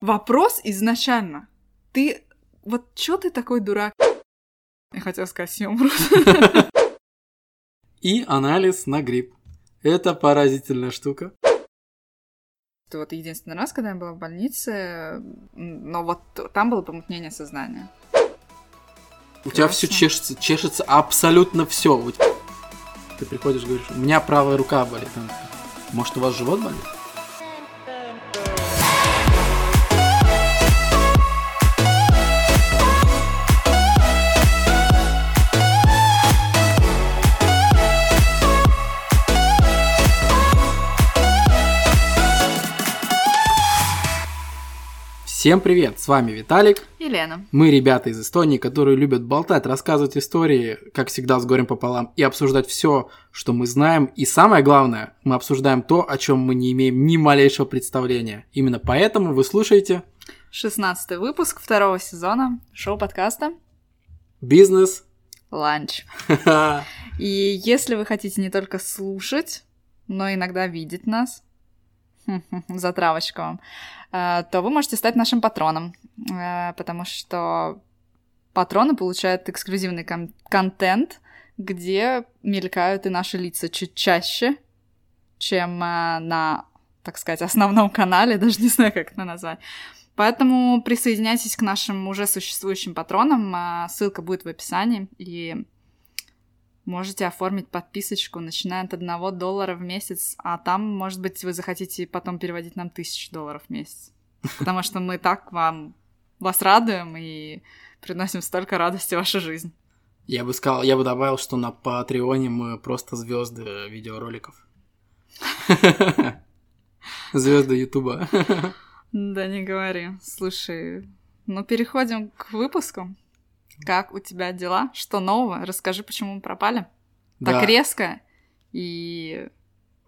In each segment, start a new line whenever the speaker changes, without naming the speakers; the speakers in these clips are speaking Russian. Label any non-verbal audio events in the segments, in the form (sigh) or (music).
Вопрос изначально. Ты... Вот чё ты такой дурак? Я хотела сказать съем (laughs)
И анализ на грипп. Это поразительная штука.
Это вот единственный раз, когда я была в больнице, но вот там было помутнение сознания.
У тебя все чешется, чешется абсолютно все. Ты приходишь, говоришь, у меня правая рука болит. Может, у вас живот болит? Всем привет, с вами Виталик
и Лена.
Мы ребята из Эстонии, которые любят болтать, рассказывать истории, как всегда, с горем пополам, и обсуждать все, что мы знаем. И самое главное, мы обсуждаем то, о чем мы не имеем ни малейшего представления. Именно поэтому вы слушаете...
16 выпуск второго сезона шоу-подкаста
«Бизнес
Ланч». (laughs) И если вы хотите не только слушать, но иногда видеть нас, (laughs) затравочка вам, Э, то вы можете стать нашим патроном, э, потому что патроны получают эксклюзивный кон- контент, где мелькают и наши лица чуть чаще, чем э, на, так сказать, основном канале, (laughs) даже не знаю, как это назвать. Поэтому присоединяйтесь к нашим уже существующим патронам, ссылка будет в описании, и можете оформить подписочку, начиная от одного доллара в месяц, а там, может быть, вы захотите потом переводить нам тысячу долларов в месяц. Потому что мы так вам вас радуем и приносим столько радости в вашу жизнь.
Я бы сказал, я бы добавил, что на Патреоне мы просто звезды видеороликов. Звезды Ютуба.
Да не говори. Слушай, ну переходим к выпуску. Как у тебя дела? Что нового? Расскажи, почему мы пропали. Да. Так резко и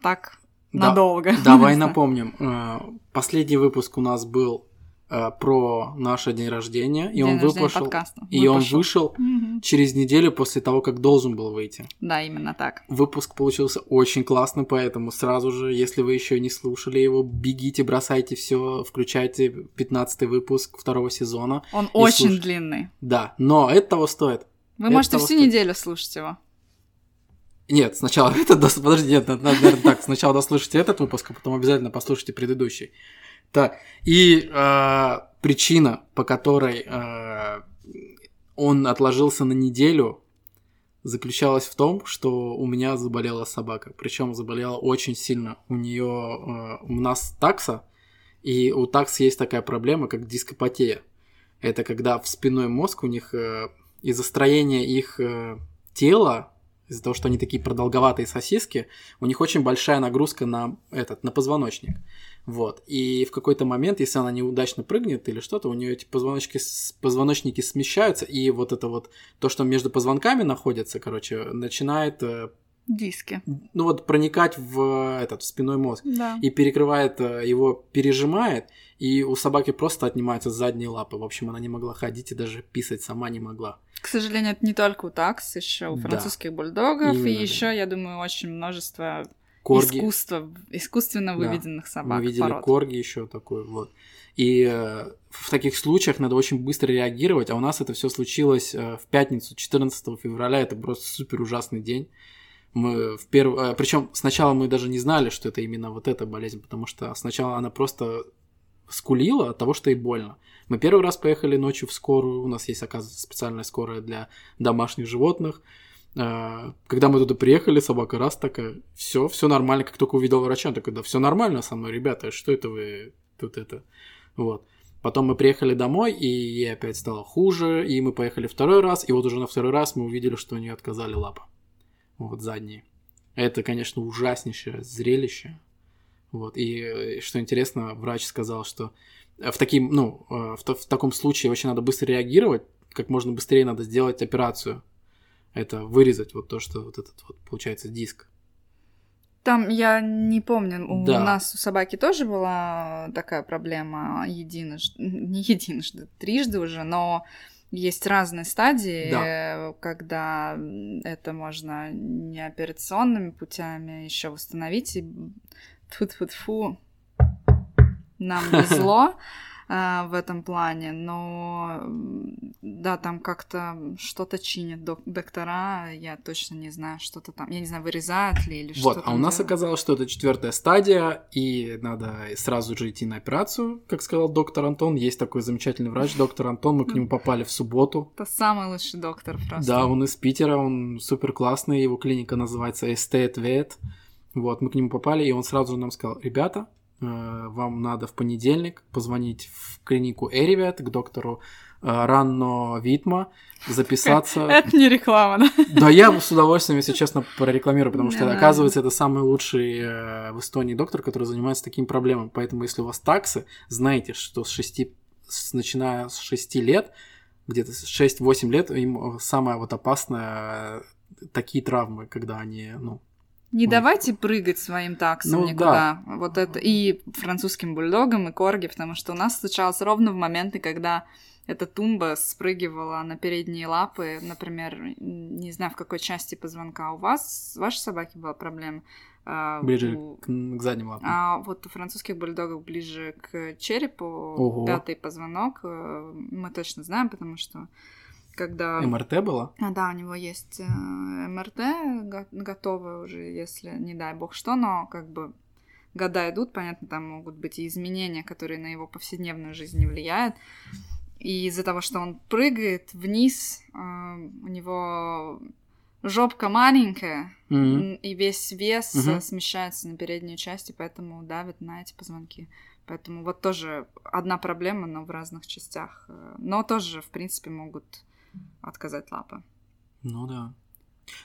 так да. надолго.
Давай (laughs) напомним. Э, последний выпуск у нас был про наш день рождения, и
день
он
выпушил,
подкаста. и выпушил. он вышел угу. через неделю после того, как должен был выйти.
Да, именно так.
Выпуск получился очень классный, поэтому сразу же, если вы еще не слушали его, бегите, бросайте все, включайте 15 выпуск второго сезона.
Он очень слуш... длинный.
Да, но это того стоит.
Вы это можете всю стоит. неделю слушать его.
Нет, сначала (laughs) это, подожди, нет, надо, наверное, так, сначала дослушайте этот выпуск, а потом обязательно послушайте предыдущий. Так, и э, причина, по которой э, он отложился на неделю, заключалась в том, что у меня заболела собака. Причем заболела очень сильно. У нее э, у нас такса, и у такс есть такая проблема, как дископатия. Это когда в спиной мозг у них э, из-за строения их э, тела из-за того, что они такие продолговатые сосиски, у них очень большая нагрузка на этот, на позвоночник. Вот. И в какой-то момент, если она неудачно прыгнет или что-то, у нее эти позвоночники, позвоночники смещаются, и вот это вот, то, что между позвонками находится, короче, начинает э,
диски.
Ну вот проникать в этот в спиной мозг
да.
и перекрывает э, его, пережимает, и у собаки просто отнимаются задние лапы. В общем, она не могла ходить и даже писать сама не могла.
К сожалению, это не только у такс, еще у французских да. бульдогов, Именно, и еще, да. я думаю, очень множество корги. искусства, искусственно выведенных да. собак.
Мы видели
пород.
корги еще такой вот. И э, в таких случаях надо очень быстро реагировать, а у нас это все случилось э, в пятницу, 14 февраля, это просто супер ужасный день. Мы в перв... Э, Причем сначала мы даже не знали, что это именно вот эта болезнь, потому что сначала она просто скулила от того, что ей больно. Мы первый раз поехали ночью в скорую, у нас есть, оказывается, специальная скорая для домашних животных. А, когда мы туда приехали, собака раз такая, все, все нормально, как только увидел врача, он такой, да все нормально со мной, ребята, что это вы тут это, вот. Потом мы приехали домой, и ей опять стало хуже, и мы поехали второй раз, и вот уже на второй раз мы увидели, что у нее отказали лапы, вот задние. Это, конечно, ужаснейшее зрелище, вот. И что интересно, врач сказал, что в, таким, ну, э, в, в таком случае очень надо быстро реагировать, как можно быстрее надо сделать операцию. Это вырезать вот то, что вот этот вот получается диск.
Там я не помню, у да. нас у собаки тоже была такая проблема единожды, не единожды, трижды уже, но есть разные стадии, да. когда это можно не операционными путями еще восстановить и тьфу тьфу нам (laughs) везло. Э, в этом плане, но да, там как-то что-то чинят док- доктора, я точно не знаю, что-то там, я не знаю, вырезают ли или
Вот,
что-то.
а у нас оказалось, что это четвертая стадия, и надо сразу же идти на операцию, как сказал доктор Антон. Есть такой замечательный врач, доктор Антон, мы к нему попали в субботу.
Это самый лучший доктор просто.
Да, он из Питера, он супер классный, его клиника называется Estate Vet. Вот, мы к нему попали, и он сразу нам сказал, ребята, вам надо в понедельник позвонить в клинику Эривет к доктору э, Ранно Витма, записаться. (laughs)
Это не реклама, да?
Да, я с удовольствием, если честно, прорекламирую, потому что, оказывается, это самый лучший э, в Эстонии доктор, который занимается такими проблемами. Поэтому, если у вас таксы, знайте, что с 6, с- начиная с 6 лет, где-то с 6-8 лет, им э, самое вот опасное э, такие травмы, когда они, ну,
Не
Ой.
давайте прыгать своим таксом
Ну,
никуда. Вот это и французским бульдогом, и корги, потому что у нас случалось ровно в моменты, когда эта тумба спрыгивала на передние лапы, например, не знаю, в какой части позвонка у вас, у вашей собаки была проблема. а,
ближе
у-
к, к задним лапам.
А вот у французских бульдогов ближе к черепу,
Ого.
пятый позвонок, э, мы точно знаем, потому что когда...
МРТ было?
А, да, у него есть э, МРТ го- готовое уже, если не дай бог что, но как бы года идут, понятно, там могут быть и изменения, которые на его повседневную жизнь не влияют. И из-за того, что он прыгает вниз, э, у него жопка маленькая, м, и весь вес э, смещается на переднюю часть, и поэтому давит на эти позвонки. Поэтому вот тоже одна проблема, но в разных частях. э, Но тоже, в принципе, могут отказать лапы.
Ну да.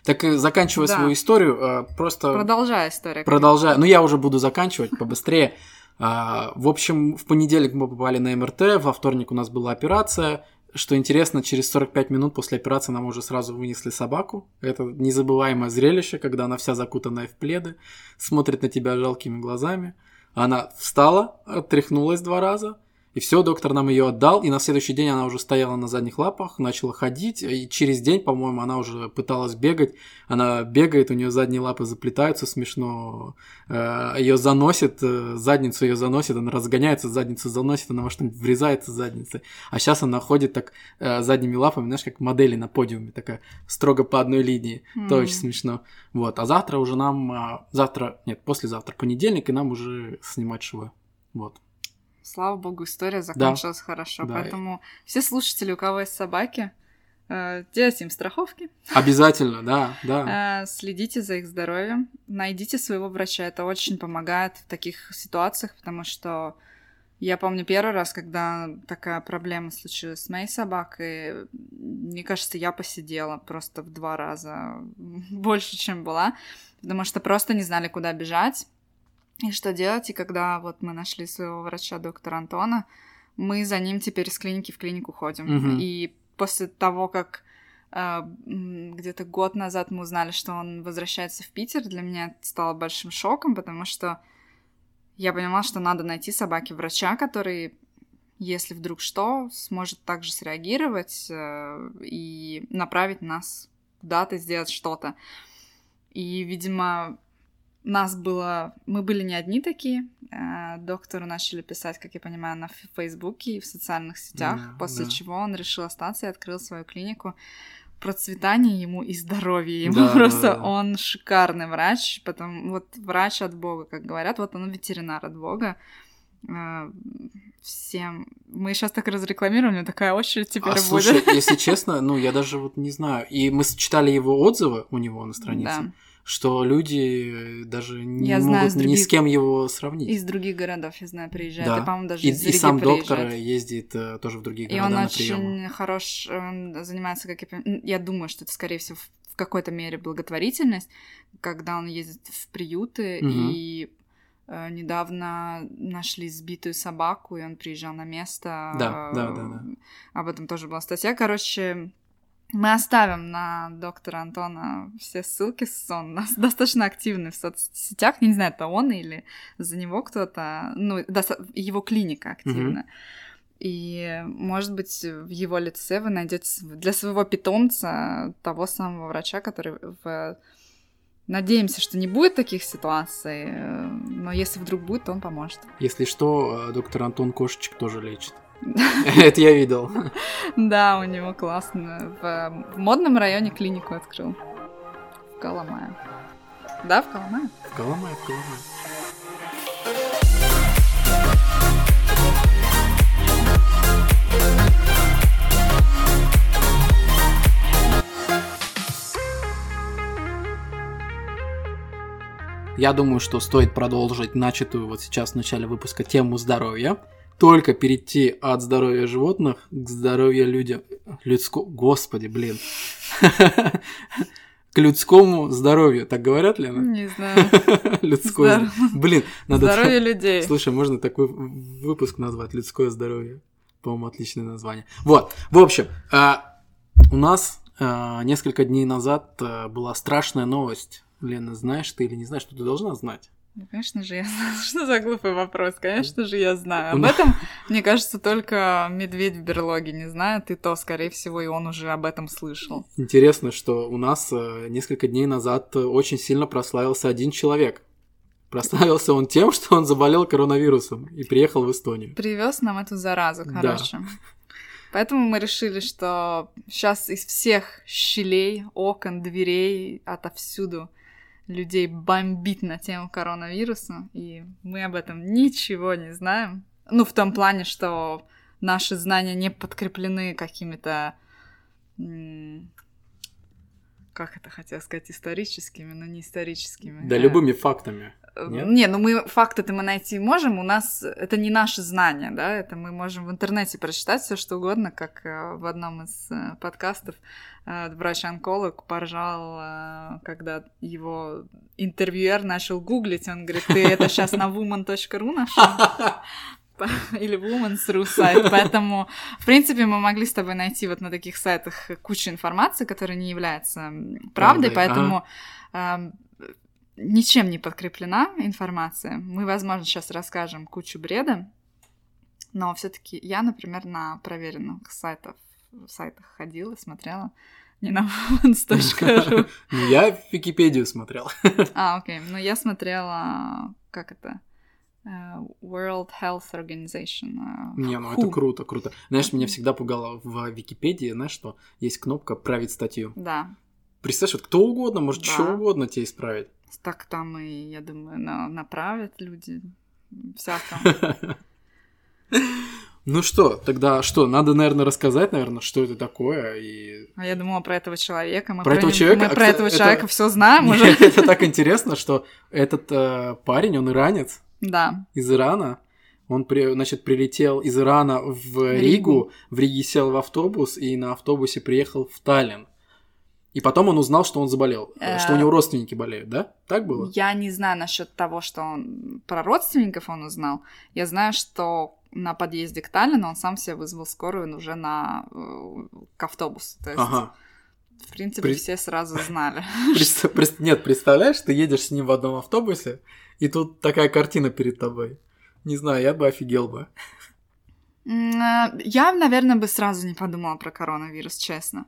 Так, э, заканчивая
Да.
свою историю, э, просто...
Продолжай историю.
Продолжаю. Ну, я уже буду заканчивать побыстрее. (laughs) А, В общем, в понедельник мы попали на МРТ, во вторник у нас была операция. Что интересно, через 45 минут после операции нам уже сразу вынесли собаку. Это незабываемое зрелище, когда она вся закутанная в пледы, смотрит на тебя жалкими глазами. Она встала, отряхнулась два раза, и все, доктор нам ее отдал, и на следующий день она уже стояла на задних лапах, начала ходить, и через день, по-моему, она уже пыталась бегать. Она бегает, у нее задние лапы заплетаются смешно, ее заносит, э, задницу ее заносит, она разгоняется, задницу заносит, она во что-нибудь врезается задницей. А сейчас она ходит так э, задними лапами, знаешь, как модели на подиуме, такая строго по одной линии. Это
М.
очень смешно. Вот, а завтра уже нам, а, завтра, нет, послезавтра, понедельник, и нам уже снимать швы. Вот.
Слава богу, история закончилась хорошо.
Да.
Поэтому все слушатели, у кого есть собаки, э, делайте им страховки,
Обязательно, да, да. (laughs)
э, следите за их здоровьем, найдите своего врача. Это очень помогает в таких ситуациях, потому что я помню первый раз, когда такая проблема случилась с моей собакой, мне кажется, я посидела просто в два раза (laughs) больше, чем была, потому что просто не знали, куда бежать и что делать. И когда вот мы нашли своего врача, доктора Антона, мы за ним теперь с клиники в клинику ходим.
Мгм.
И после того, как э, где-то год назад мы узнали, что он возвращается в Питер, для меня это стало большим шоком, потому что я понимала, что надо найти собаке врача, который, если вдруг что, сможет также среагировать э, и направить нас куда-то, сделать что-то. И, видимо, нас было... Мы были не одни такие. Э, Доктору начали писать, как я понимаю, на Фейсбуке и в социальных сетях,
Да,
после
да.
чего он решил остаться и открыл свою клинику. Процветание ему и здоровье ему.
Да, да,
Просто
да.
он шикарный врач. Потом вот врач от Бога, как говорят. Вот он ветеринар от Бога. Э, Всем... Мы сейчас так разрекламируем, такая очередь теперь
А,
будет.
слушай, если (laughs) честно, ну я даже вот не знаю. И мы читали его отзывы у него на странице,
Да.
Что люди даже не
Я
могут
знаю, с
ни
других-
с кем его сравнить.
Из других городов, я знаю, приезжает.
Да.
И, по-моему, даже
И,
из
и сам доктор ездит э, тоже в другие
И
города
он
на
очень
приемы.
хорош, он занимается, как я я думаю, что это, скорее всего, в какой-то мере благотворительность, когда он ездит в приюты,
Мгм.
и э, недавно нашли сбитую собаку, и он приезжал на место.
Да, да, да,
э,
да.
Об этом тоже была статья. Короче, мы оставим на доктора Антона все ссылки. Он нас (laughs) достаточно активный в соцсетях. Не знаю, это он или за него кто-то. Ну, его клиника активна. И, может быть, в его лице вы найдете для своего питомца того самого врача, который в... Надеемся, что не будет таких ситуаций, э, но если вдруг будет, то он поможет.
Если что, э, доктор Антон кошечек тоже лечит. (laughs) Это я видел.
Да, у него классно. В модном районе клинику открыл. В Коломае. Да, в Коломае?
В Коломае, в Коломае. Я думаю, что стоит продолжить начатую вот сейчас в начале выпуска тему здоровья. Только перейти от здоровья животных к здоровью людям. Людско... Господи, блин. (laughs) К людскому здоровью. Так говорят, Лена?
Не знаю. (laughs)
Людское. Блин,
надо... Здоровье людей.
Слушай, можно такой выпуск назвать «Людское здоровье». По-моему, отличное название. Вот, в общем, а, у нас а, несколько дней назад а, была страшная новость Лена, знаешь ты или не знаешь, что ты должна знать?
Ну, конечно же, я знаю. (laughs) Что за глупый вопрос? Конечно же, я знаю. Об этом, мне кажется, только медведь в берлоге не знает, и то, скорее всего, и он уже об этом слышал.
Интересно, что у нас э, несколько дней назад э, очень сильно прославился один человек. Прославился он тем, что он заболел коронавирусом и приехал в Эстонию.
Привез нам эту заразу, короче. Да. Поэтому мы решили, что сейчас из всех щелей, окон, дверей, отовсюду людей бомбит на тему коронавируса, и мы об этом ничего не знаем. Ну, в том плане, что наши знания не подкреплены какими-то как это хотел сказать, историческими, но не историческими.
Да, да. любыми фактами.
Э, нет? Не, ну мы факты-то мы найти можем, у нас это не наши знания, да, это мы можем в интернете прочитать все что угодно, как э, в одном из э, подкастов врач-онколог поржал, когда его интервьюер начал гуглить, он говорит, ты это сейчас на woman.ru нашел? (laughs) или Women's.ru сайт, поэтому, в принципе, мы могли с тобой найти вот на таких сайтах кучу информации, которая не является правдой, поэтому э, ничем не подкреплена информация. Мы, возможно, сейчас расскажем кучу бреда, но все таки я, например, на проверенных сайтах, сайтах ходила, смотрела, не на women's.ru. (laughs)
Ну, я в Википедию смотрел.
А, окей. Ну, я смотрела, как это, Э, World Health Organization.
Э, Не, ну Who. это круто, круто. Знаешь, меня всегда пугало в Википедии, знаешь, что есть кнопка «Править статью».
Да.
Представь, вот кто угодно может да. что угодно тебе исправить.
Так там и, я думаю, на, направят люди всяком. (laughs)
Ну что, тогда что? Надо, наверное, рассказать, наверное, что это такое. И...
А я думала про этого человека. Мы про, про этого человека. Мы а про этого это... человека все знаем уже. (laughs)
Это так интересно, что этот э, парень, он иранец.
Да.
Из Ирана. Он, при, значит, прилетел из Ирана в Ригу. Ригу, в Риге сел в автобус и на автобусе приехал в Таллин. И потом он узнал, что он заболел, э... что у него родственники болеют, да? Так было?
Я не знаю насчет того, что он про родственников он узнал. Я знаю, что на подъезде к Таллину он сам себе вызвал скорую уже на э, к автобусу. То есть, ага. в принципе, При... все сразу (laughs) знали.
Нет, представляешь, ты едешь с ним в одном автобусе, и тут такая картина перед тобой. Не знаю, я бы офигел бы.
Я, наверное, бы сразу не подумала про коронавирус, честно.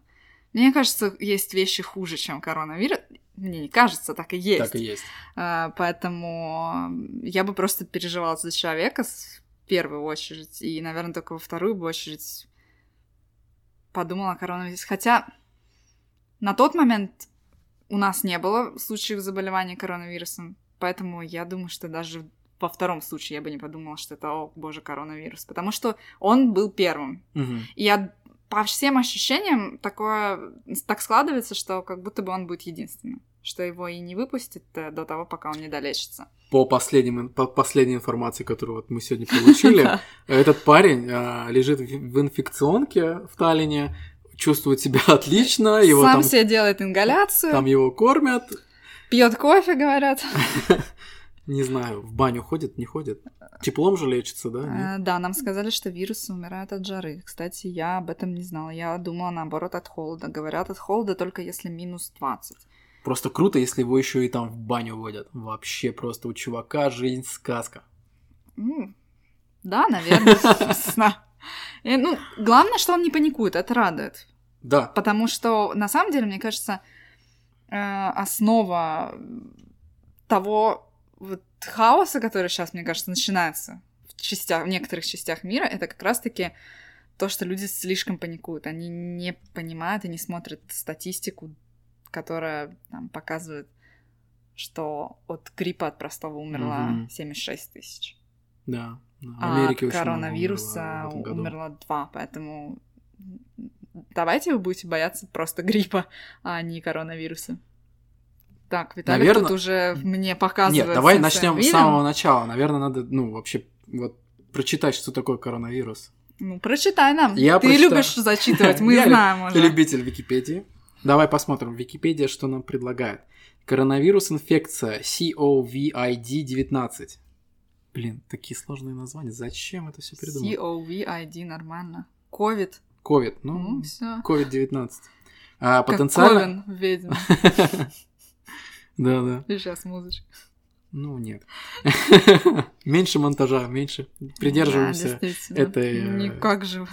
Мне кажется, есть вещи хуже, чем коронавирус. Мне не кажется, так и есть.
Так и есть.
А, поэтому я бы просто переживала за человека в первую очередь. И, наверное, только во вторую бы очередь подумала о коронавирусе. Хотя на тот момент у нас не было случаев заболевания коронавирусом. Поэтому я думаю, что даже во втором случае я бы не подумала, что это, о боже, коронавирус. Потому что он был первым.
Угу.
И я по всем ощущениям такое так складывается, что как будто бы он будет единственным. Что его и не выпустят э, до того, пока он не долечится.
По, последним, по последней информации, которую вот мы сегодня получили, (laughs) этот парень а, лежит в инфекционке в Таллине, чувствует себя (laughs) отлично. Его
Сам себе делает ингаляцию.
Там его кормят.
Пьет кофе, говорят. (laughs)
Не знаю, в баню ходит, не ходит. Теплом же лечится, да?
А, да, нам сказали, что вирусы умирают от жары. Кстати, я об этом не знала. Я думала, наоборот, от холода. Говорят, от холода только если минус 20.
Просто круто, если его еще и там в баню водят. Вообще просто у чувака жизнь сказка.
Mm. Да, наверное, (laughs) И, ну, главное, что он не паникует, это радует.
Да.
Потому что, на самом деле, мне кажется, э, основа того вот хаоса, который сейчас, мне кажется, начинается частях, в некоторых частях мира, это как раз-таки то, что люди слишком паникуют. Они не понимают и не смотрят статистику, которая там, показывает, что от гриппа от простого умерло
Мгм.
76 тысяч.
Да. В
А
Америке
от коронавируса
умерло в
умерло 2, поэтому давайте вы будете бояться просто гриппа, а не коронавируса. Так, Виталий
Наверно-
тут уже мне показывает.
Нет, давай начнем с самого начала. Наверное, надо, ну, вообще, вот прочитать, что такое коронавирус.
Ну, прочитай нам.
Я
Ты
прочитаю.
любишь зачитывать, мы (laughs) знаем
Ты
уже.
любитель Википедии. Давай посмотрим. Википедия что нам предлагает. Коронавирус инфекция COVID-19. Блин, такие сложные названия. Зачем это все придумал?
COVID нормально. COVID.
COVID.
Ну,
Ну,
все.
COVID-19. А, потенциально...
ведьма. (laughs)
Да-да.
Сейчас музычка.
Ну, нет. (laughs) Меньше монтажа, меньше. Придерживаемся
Да,
этой, э,
Никак же.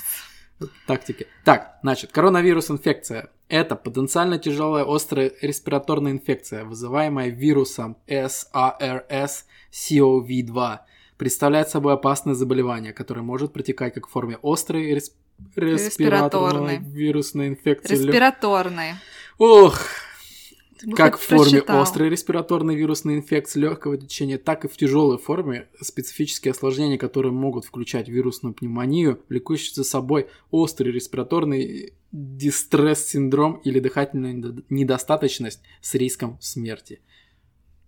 тактики. Так, значит, коронавирус инфекция. Это потенциально тяжелая острая респираторная инфекция, вызываемая вирусом SARS-CoV-2. Представляет собой опасное заболевание, которое может протекать как в форме острой рес- респираторной
Респираторной.
вирусной инфекции.
Респираторный.
Ох,
Бы
как в форме
прочитал.
острой респираторной вирусной инфекции легкого течения, так и в тяжелой форме специфические осложнения, которые могут включать вирусную пневмонию, влекущую за собой острый респираторный дистресс-синдром или дыхательную недо- недостаточность с риском смерти.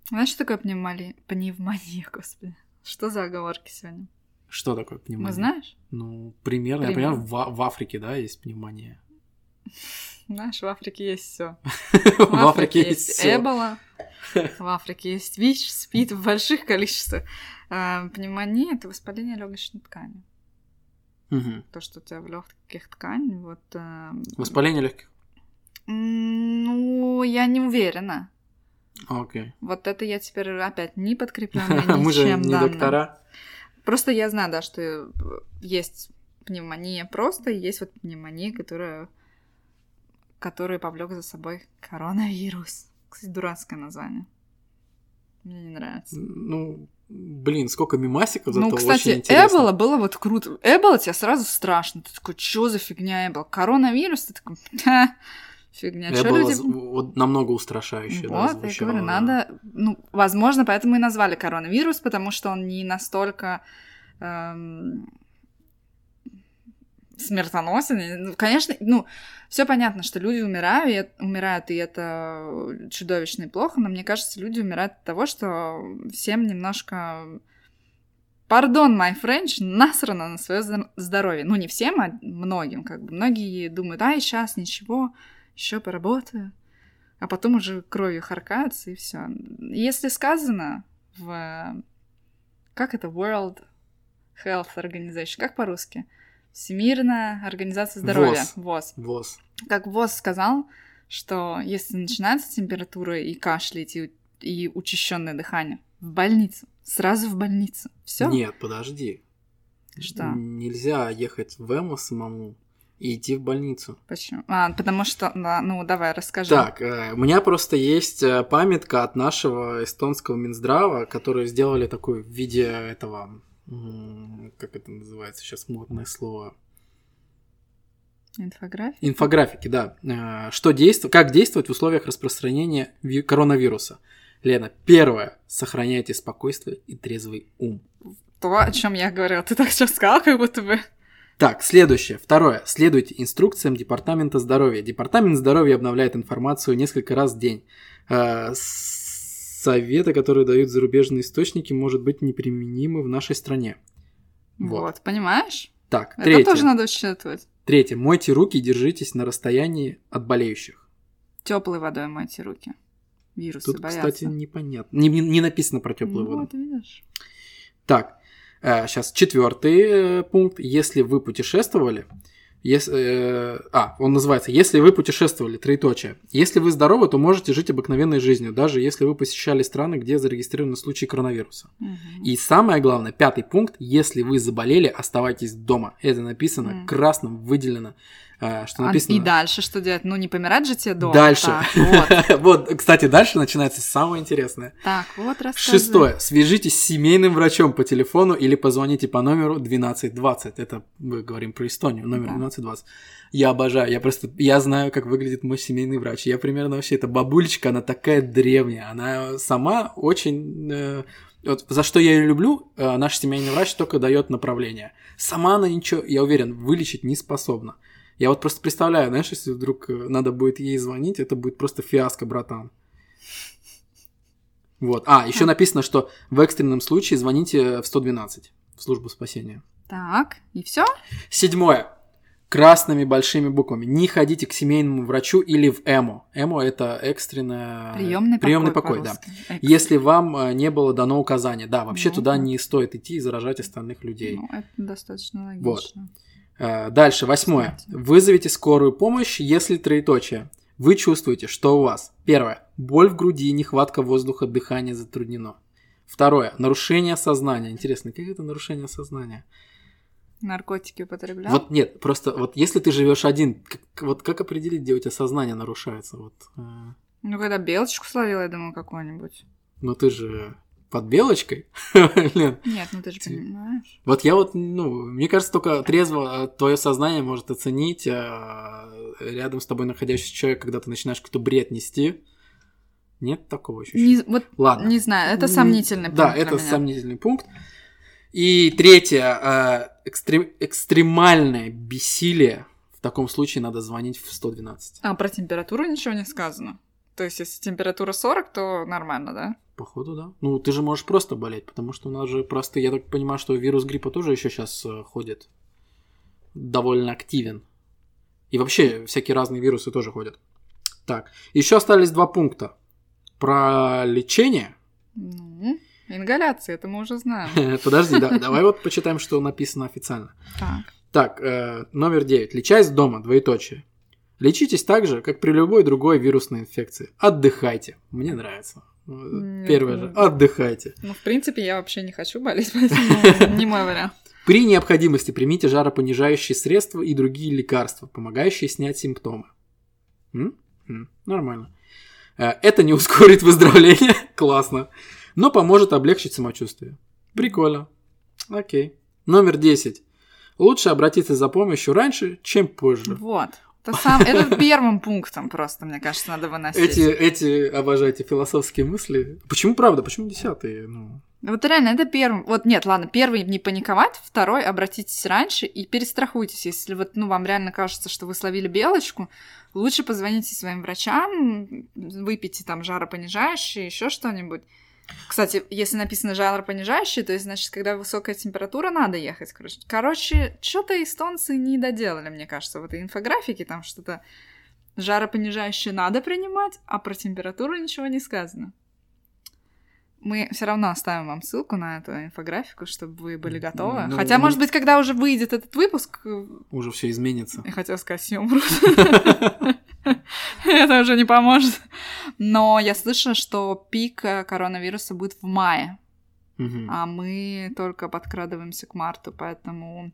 Знаешь, что такое пневмония? Пневмония, (laughs) господи. Что за оговорки сегодня?
Что такое пневмония?
Мы знаешь?
Ну, примерно. Я
Примерно.
понимаю, в, в Африке, да, есть пневмония. (laughs)
Знаешь, в Африке есть все. (laughs)
В Африке есть.
Эбола, (laughs) в Африке есть ВИЧ, СПИД в больших количествах. А, Пневмония — это воспаление легочной ткани. То, что у тебя в легких ткань, вот... эм,
Воспаление легких.
Ну, я не уверена.
Окей.
Вот это я теперь опять не (laughs) подкреплена
Мы же
ничем
не доктора.
Просто я знаю, да, что э, есть пневмония просто, есть вот пневмония, которая, которая повлек за собой коронавирус. Кстати, дурацкое название. Мне не нравится.
Ну, блин, сколько мимасиков, зато
ну, кстати. Эбола было вот круто. Эбола тебе сразу страшно. Ты такой, что за фигня Эбола? Коронавирус? Ты такой, «Ха, фигня. Чё
Эбола
люди...
з- вот намного устрашающе, да,
Вот, я
звучало.
говорю, надо... Ну, возможно, поэтому и назвали коронавирус, потому что он не настолько эм, смертоносен. Ну, Конечно, ну, все понятно, что люди умирают, и, умирают, и это чудовищно и плохо, но мне кажется, люди умирают от того, что всем немножко... Пардон, my French, насрано на свое здоровье. Ну, не всем, а многим, как бы. Многие думают, ай, сейчас ничего, еще поработаю а потом уже кровью харкаются, и все. Если сказано в... Как это? World Health Organization. Как по-русски? Всемирная организация здоровья. ВОЗ.
ВОЗ.
Как ВОЗ сказал, что если начинается температура и кашлять, и, и учащенное дыхание, в больницу. Сразу в больницу. Все?
Нет, подожди.
Что?
Нельзя ехать в ЭМО самому и идти в больницу.
Почему? А, потому что... да, ну, давай, расскажи.
Так, э, у меня просто есть э, памятка от нашего эстонского Минздрава, которые сделали такую в виде этого... Как это называется сейчас модное слово?
Инфография?
Инфографики, да. Э, Что действует, как действовать в условиях распространения ви- коронавируса. Лена, первое. Сохраняйте спокойствие и трезвый ум.
То, о чем я говорила. Ты так сейчас сказал, как будто бы...
Так, следующее. Второе. Следуйте инструкциям Департамента здоровья. Департамент здоровья обновляет информацию несколько раз в день. С- Советы, которые дают зарубежные источники, может быть неприменимы в нашей стране.
Вот,
Вот.
понимаешь?
Так,
Это
третье.
тоже надо учитывать.
Третье. Мойте руки и держитесь на расстоянии от болеющих.
Теплой водой мойте руки. Вирусы
Тут,
боятся.
кстати, непонятно. Не, не написано про теплую
ну,
воду.
вот, видишь.
Так, сейчас четвертый э, пункт. Если вы путешествовали, если, э, а, он называется «Если вы путешествовали», троеточие. Если вы здоровы, то можете жить обыкновенной жизнью, даже если вы посещали страны, где зарегистрированы случаи коронавируса.
Мгм.
И самое главное, пятый пункт, если вы заболели, оставайтесь дома. Это написано
Мгм.
красным, выделено. Э, что написано...
А, и дальше что делать? Ну, не помирать же тебе дома.
Дальше.
Так, (laughs) вот.
вот, кстати, дальше начинается самое интересное.
Так, вот рассказывай.
Шестое. Свяжитесь с семейным врачом по телефону или позвоните по номеру 1220. Это мы говорим про Эстонию, номер
Да.
1220. Я обожаю, я просто, я знаю, как выглядит мой семейный врач. Я примерно вообще, эта бабулечка, она такая древняя. Она сама очень... э, вот за что я ее люблю, э, наш семейный врач только дает направление. Сама она ничего, я уверен, вылечить не способна. Я вот просто представляю, знаешь, если вдруг э, надо будет ей звонить, это будет просто фиаско, братан. Вот. А, еще написано, что в экстренном случае звоните в 112, в службу спасения.
Так, и все?
Седьмое. Красными большими буквами. Не ходите к семейному врачу или в ЭМО. ЭМО это экстренное...
Приемный,
Приемный
покой,
покой, да. Если вам э, не было дано указания. Да, вообще
Ну,
туда
да.
не стоит идти и заражать остальных людей.
Ну, это достаточно
Вот.
логично.
Э, Дальше, восьмое. Вызовите скорую помощь, если троеточие. Вы чувствуете, что у вас. Первое. Боль в груди, нехватка воздуха, дыхание затруднено. Второе. Нарушение сознания. Интересно, как это нарушение сознания?
Наркотики употреблял?
Вот нет, просто вот если ты живешь один, как, вот как определить, где у тебя сознание нарушается? Вот, э,
Ну, когда белочку словила, я думаю, какую-нибудь.
ну ты же под белочкой. (laughs)
Нет, ну ты же понимаешь.
Вот я вот, ну, мне кажется, только трезво твое сознание может оценить э, рядом с тобой находящийся человек, когда ты начинаешь какой-то бред нести. Нет такого ощущения?
Не, вот,
Ладно.
не знаю, это сомнительный
Да,
пункт для
это
меня.
сомнительный пункт. И третье, э, экстрем- экстремальное бессилие. В таком случае надо звонить в 112.
А про температуру ничего не сказано. То есть, если температура 40, то нормально, да?
Походу, да. Ну, ты же можешь просто болеть, потому что у нас же просто, я так понимаю, что вирус гриппа тоже еще сейчас ходит довольно активен. И вообще всякие разные вирусы тоже ходят. Так, еще остались два пункта. Про лечение.
Ну, ингаляция, это мы уже знаем. (laughs)
Подожди, да, давай вот почитаем, что написано официально.
Так.
Так, э, номер 9. Лечась дома, двоеточие. Лечитесь так же, как при любой другой вирусной инфекции. Отдыхайте. Мне нравится.
Нет,
Первое же. Отдыхайте.
Ну, в принципе, я вообще не хочу болеть, (laughs) поэтому не мой вариант.
При необходимости примите жаропонижающие средства и другие лекарства, помогающие снять симптомы. М? М, Нормально. Э, Это не ускорит выздоровление, (laughs) классно, но поможет облегчить самочувствие. Прикольно. Окей. Номер 10. Лучше обратиться за помощью раньше, чем позже.
Вот. Это, сам, это (laughs) первым пунктом просто, мне кажется, надо выносить.
Эти, эти, обожайте, философские мысли. Почему правда? Почему десятые? Ну,
Вот реально, это первым. Вот нет, ладно, первый не паниковать, второй обратитесь раньше и перестрахуйтесь. Если вот, ну, вам реально кажется, что вы словили белочку, лучше позвоните своим врачам, выпейте там жаропонижающее, еще что-нибудь. Кстати, если написано жаропонижающее, то есть, значит, когда высокая температура, надо ехать, короче. Короче, что-то эстонцы не доделали, мне кажется, в этой инфографике, там что-то жаропонижающее надо принимать, а про температуру ничего не сказано. Мы все равно оставим вам ссылку на эту инфографику, чтобы вы были готовы.
Ну,
Хотя,
ну-
может быть, когда уже выйдет этот выпуск, э,
уже все изменится.
я хотела сказать, все умрут. (laughs) Это уже не поможет. Но я слышала, что пик э, коронавируса будет в мае, а мы только подкрадываемся к марту, поэтому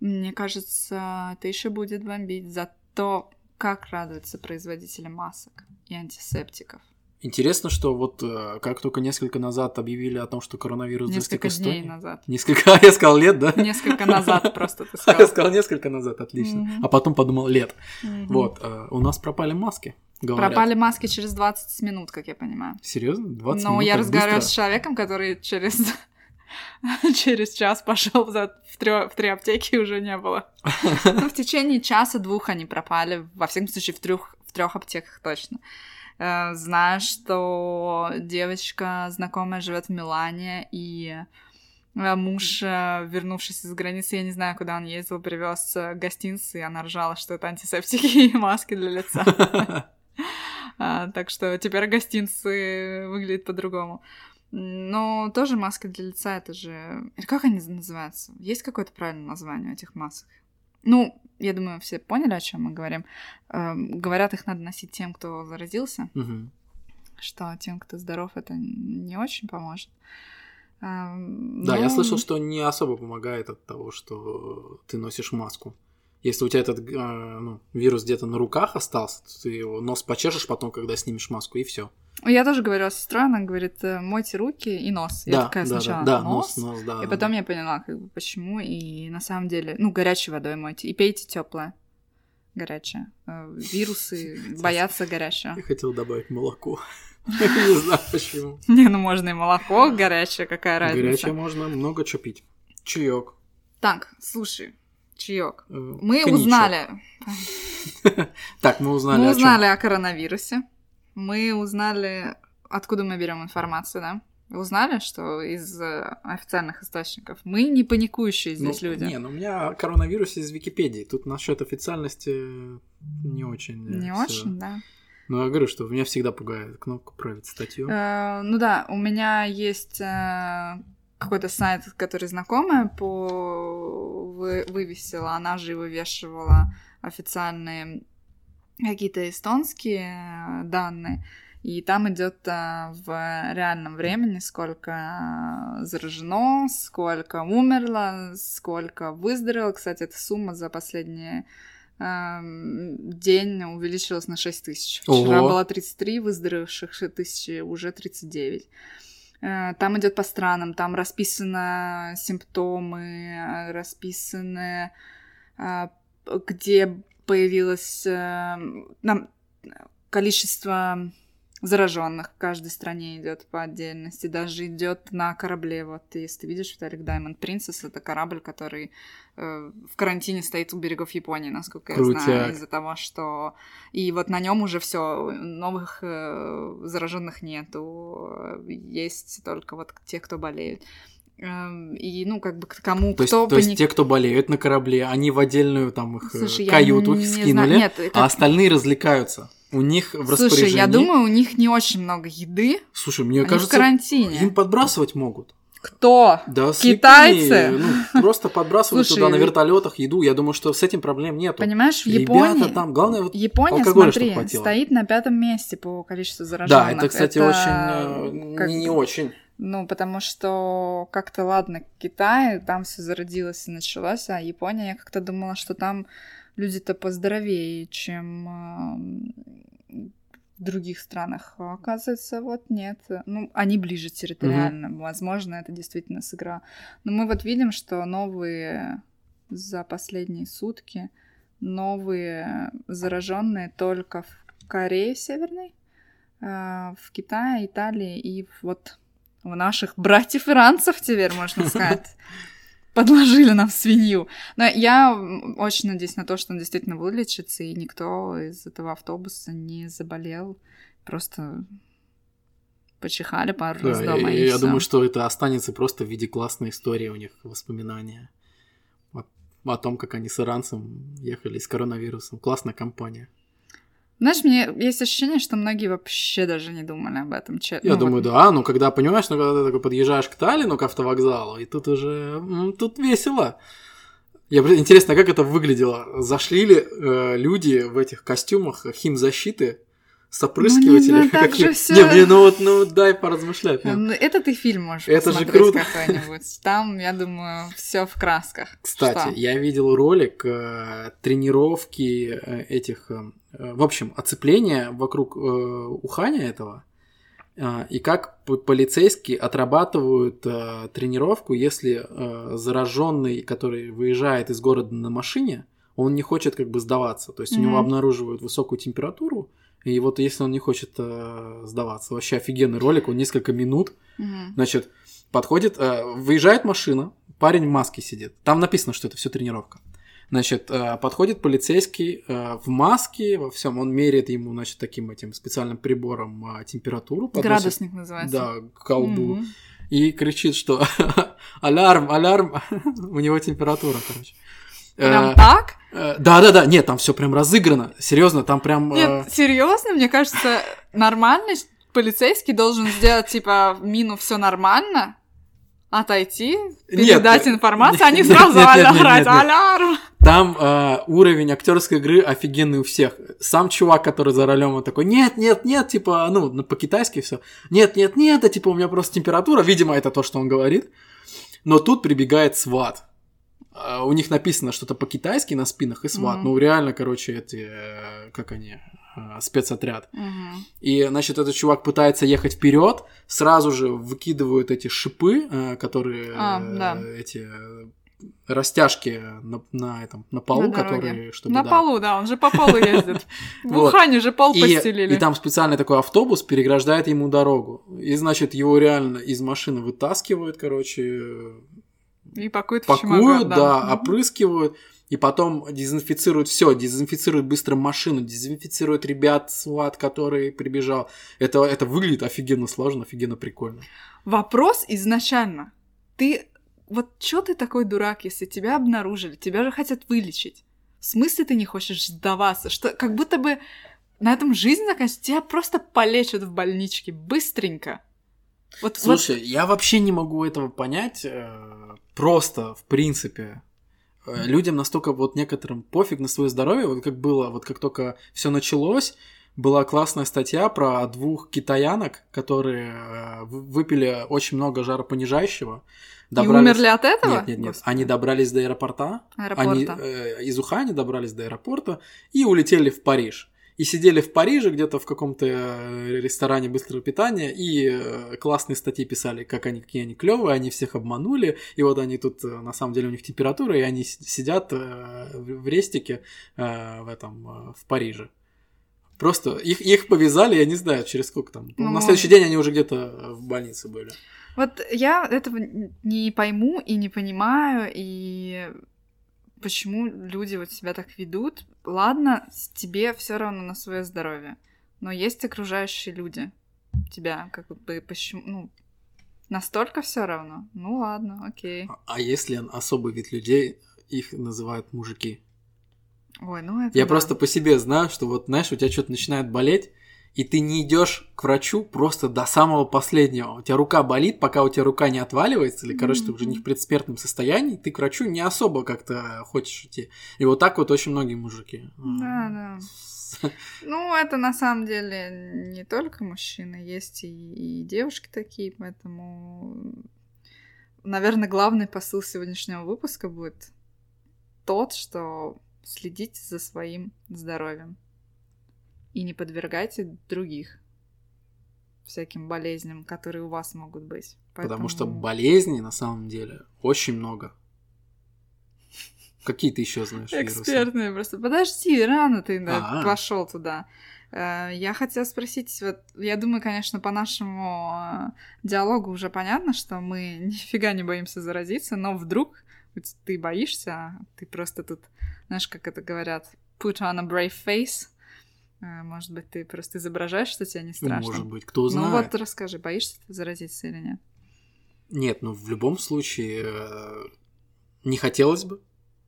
мне кажется, это еще будет бомбить. Зато как радуются производители масок и антисептиков.
Интересно, что вот э, как только несколько назад объявили о том, что коронавирус
Несколько
достиг
дней
Эстонии-
назад.
Несколько, (laughs) а я сказал лет, да?
Несколько назад просто ты (laughs)
А я
сказал.
сказал несколько назад, отлично.
Мгм.
А потом подумал лет.
Мгм.
Вот, э, у нас пропали маски, говорят.
Пропали маски через 20 минут, как я понимаю.
Серьезно? 20
Но
минут?
Ну, я
так
разговаривала с
быстро?
человеком, который через (laughs) через час пошел в, трё- в три аптеки уже не было. Ну, в течение часа-двух они пропали. Во всяком случае, в трех, в трех аптеках точно. Э, Знаю, что девочка знакомая живет в Милане, и э, муж, э, вернувшись из границы, я не знаю, куда он ездил, привез э, гостинцы, и она ржала, что это антисептики (laughs) и маски для лица. (laughs) (laughs) А, так что теперь гостинцы выглядят по-другому. Но тоже маски для лица, это же... Как они называются? Есть какое-то правильное название этих масок? Ну, я думаю, все поняли, о чем мы говорим. Эм, говорят, их надо носить тем, кто заразился,
Мгм.
что тем, кто здоров, это не очень поможет. Эм,
Да, я
ну,
слышал, что не особо помогает от того, что ты носишь маску. Если у тебя этот э, ну, вирус где-то на руках остался, то ты его нос почешешь потом, когда снимешь маску, и все.
Я тоже говорила с сестрой, она говорит, «Э, мойте руки и нос. Я
Да,
такая
да,
сначала
да, да,
нос,
нос, нос, да.
и
да,
потом
да.
я поняла, как бы, почему. И на самом деле, ну, горячей водой мойте. И пейте теплое. Горячее. Э, Вирусы (laughs) боятся горячего.
Я хотел добавить молоко. (laughs) Не знаю почему. (laughs)
Не, ну можно и молоко горячее, какая разница.
Горячее можно много чего пить. Чаек.
Так, слушай, чаек.
э,
Мы узнали,
Так, мы узнали
мы узнали о коронавирусе. Мы узнали, откуда мы берем информацию, да? Узнали, что из э, официальных источников. Мы не паникующие здесь
Ну,
люди.
Не, ну у меня коронавирус из Википедии. Тут насчет официальности не очень. э,
Не
всё.
очень, да.
Ну, я говорю, что меня всегда пугает кнопка «Править статью».
Э, ну да, у меня есть э, какой-то сайт, который знакомая по вы- вывесила, она же и вывешивала официальные какие-то эстонские э, данные. И там идет э, в реальном времени, сколько э, заражено, сколько умерло, сколько выздоровело. Кстати, эта сумма за последний эм, день увеличилась на 6 тысяч. Вчера
Ого.
было 33 выздоровевших, 6 тысяч, уже 39. Э, Там идет по странам, там расписаны симптомы, э, расписаны, э, где появилось э, нам количество зараженных в каждой стране идет по отдельности, даже идет на корабле. Вот если ты видишь, Виталик Diamond Princess это корабль, который э, в карантине стоит у берегов Японии, насколько я знаю,
Крутяк.
из-за того, что и вот на нем уже все новых э, зараженных нету, есть только вот те, кто болеют. Эм, И, ну, как бы к кому,
То есть,
кто
то есть те, кто болеют на корабле, они в отдельную там их э,
Слушай,
каюту
не
скинули,
знаю. Нет,
а
как-
остальные развлекаются. У них в распоряжении...
Слушай, я думаю, у них не очень много еды,
Слушай, мне
они в
кажется,
карантине.
им подбрасывать могут.
Кто?
Да,
Китайцы?
слепые, ну, просто подбрасывают
Слушай,
туда на вертолетах еду. Я думаю, что с этим проблем нету.
Понимаешь, в
Ребята
Японии...
там, главное, вот
Япония, смотри, стоит на пятом месте по количеству зараженных.
Да, это, кстати, очень э,
как
не, не очень.
Ну, потому что как-то, ладно, Китай, там все зародилось и началось, а Япония, я как-то думала, что там люди-то поздоровее, чем в других странах. А оказывается, вот нет. Ну, они ближе территориально. Возможно, это действительно сыграло. Но мы вот видим, что новые за последние сутки новые зараженные только в Корее Северной, а, в Китае, Италии и вот у наших братьев иранцев теперь, можно сказать, (laughs) подложили нам свинью. Но я очень надеюсь на то, что он действительно вылечится, и никто из этого автобуса не заболел. Просто почихали пару раз
Да,
дома,
и
и
я
всё.
думаю, что это останется просто в виде классной истории у них, воспоминания. Вот о том, как они с иранцем ехали с коронавирусом. Классная компания.
Знаешь, мне есть ощущение, что многие вообще даже не думали об этом. че-
Я
ну,
думаю,
вот.
да, ну когда, понимаешь, ну когда ты такой подъезжаешь к Таллину, к автовокзалу, и тут уже, тут весело. Я, блин, интересно, как это выглядело? Зашли ли э, люди в этих костюмах химзащиты с опрыскивателями?
Ну, так
Как-
же всё.
Не, мне, ну вот, ну дай поразмышлять. ну.
Ну, Это ты фильм можешь
Это же круто.
какой-нибудь. Там, я думаю, все в красках.
Кстати,
Что?
я видел ролик э, тренировки э, этих, э, э, в общем, оцепления вокруг э, Уханя этого, э, и как полицейские отрабатывают э, тренировку, если э, зараженный, который выезжает из города на машине, он не хочет как бы сдаваться, то есть у него обнаруживают высокую температуру, и вот если он не хочет э, сдаваться, вообще офигенный ролик, он несколько минут,
Мгм.
Значит, подходит, э, выезжает машина, парень в маске сидит. Там написано, что это все тренировка. Значит, э, подходит полицейский э, в маске, во всем, он меряет ему, значит, таким этим специальным прибором э, температуру. подносит,
Градусник называется.
Да, к колбу.
Мгм.
И кричит, что (laughs) алярм, алярм, (laughs) у него температура, короче.
Прям
Э,
так?
э, Да-да-да, нет, там все прям разыграно, серьезно, там прям...
Нет, серьезно, мне кажется, нормальный полицейский должен сделать, типа, мину все нормально, отойти, передать
Нет,
информацию, а не (laughs)
нет,
сразу
нет,
орать, алярм.
Там э, уровень актерской игры офигенный у всех. Сам чувак, который за рулем, он такой, нет, нет, нет, типа, ну, по-китайски все. Нет, нет, нет, да, типа, у меня просто температура. Видимо, это то, что он говорит. Но тут прибегает сват. а, у них написано что-то по-китайски на спинах и сват. Mm-hmm. Ну, реально, короче, эти, э, как они, э, спецотряд.
Мгм.
И, значит, этот чувак пытается ехать вперед, сразу же выкидывают эти шипы, э, которые
А,
э,
да.
эти э, растяжки на, на этом на полу,
На дороге.
которые чтобы
На
да.
полу, да, он же по полу ездит. (laughs) В. Ухане же пол постелили.
и там специальный такой автобус переграждает ему дорогу. И, значит, его реально из машины вытаскивают, короче,
И пакуют
пакуют, да, опрыскивают, и потом дезинфицируют все, дезинфицируют быстро машину, дезинфицируют ребят, сват, который прибежал. Это, это выглядит офигенно сложно, офигенно прикольно.
Вопрос изначально. Ты... Вот чё ты такой дурак, если тебя обнаружили? Тебя же хотят вылечить. В смысле ты не хочешь сдаваться? Что как будто бы на этом жизнь заканчивается. Тебя просто полечат в больничке быстренько. Вот, вот-
Слушай, я вообще не могу этого понять. э, Просто, в принципе. Э, Людям настолько вот некоторым пофиг на свое здоровье, вот как было, вот как только все началось, была классная статья про двух китаянок, которые э, вы- выпили очень много жаропонижающего.
и умерли от этого?
Нет, нет, нет.
Господи.
Они добрались до аэропорта.
Аэропорта.
Они э, из Ухани добрались до аэропорта и улетели в Париж. И сидели в Париже где-то в каком-то э, ресторане быстрого питания и э, классные статьи писали, как они, какие они клевые, они всех обманули, и вот они тут, э, на самом деле, у них температура, и они сидят в рестике в этом, в Париже. Просто их, их повязали, я не знаю, через сколько там.
Ну,
на следующий день они уже где-то в больнице были.
Вот я этого не пойму и не понимаю, и почему люди вот себя так ведут. Ладно, тебе все равно на свое здоровье, но есть окружающие люди. Тебя как бы почему, ну, настолько все равно. Ну ладно, окей.
А- А если особый вид людей, их называют мужики.
Ой, ну это
Я
да.
просто по себе знаю, что вот, знаешь, у тебя что-то начинает болеть, и ты не идешь к врачу просто до самого последнего. У тебя рука болит, пока у тебя рука не отваливается, или, короче, ты уже не в предсмертном состоянии, ты к врачу не особо как-то хочешь идти. И вот так вот очень многие мужики.
Да, да. Ну, это на самом деле не только мужчины, есть и, и девушки такие, поэтому, наверное, главный посыл сегодняшнего выпуска будет тот, что следите за своим здоровьем и не подвергайте других всяким болезням, которые у вас могут быть.
Потому что
Поэтому-
болезней на самом деле очень много. Какие ты еще знаешь вирусы?
Экспертные просто. Подожди, рано ты
А.
пошел туда. Э, Я хотела спросить, вот я думаю, конечно, по нашему э, диалогу уже понятно, что мы (laughs) нифига не боимся заразиться, но вдруг ты боишься, ты просто тут, знаешь, как это говорят, put on a brave face. Э, Может быть, ты просто изображаешь, что тебе не страшно.
Может быть, кто
Ну
знает.
вот расскажи, боишься ты заразиться или нет?
Нет, ну в любом случае э, не хотелось бы.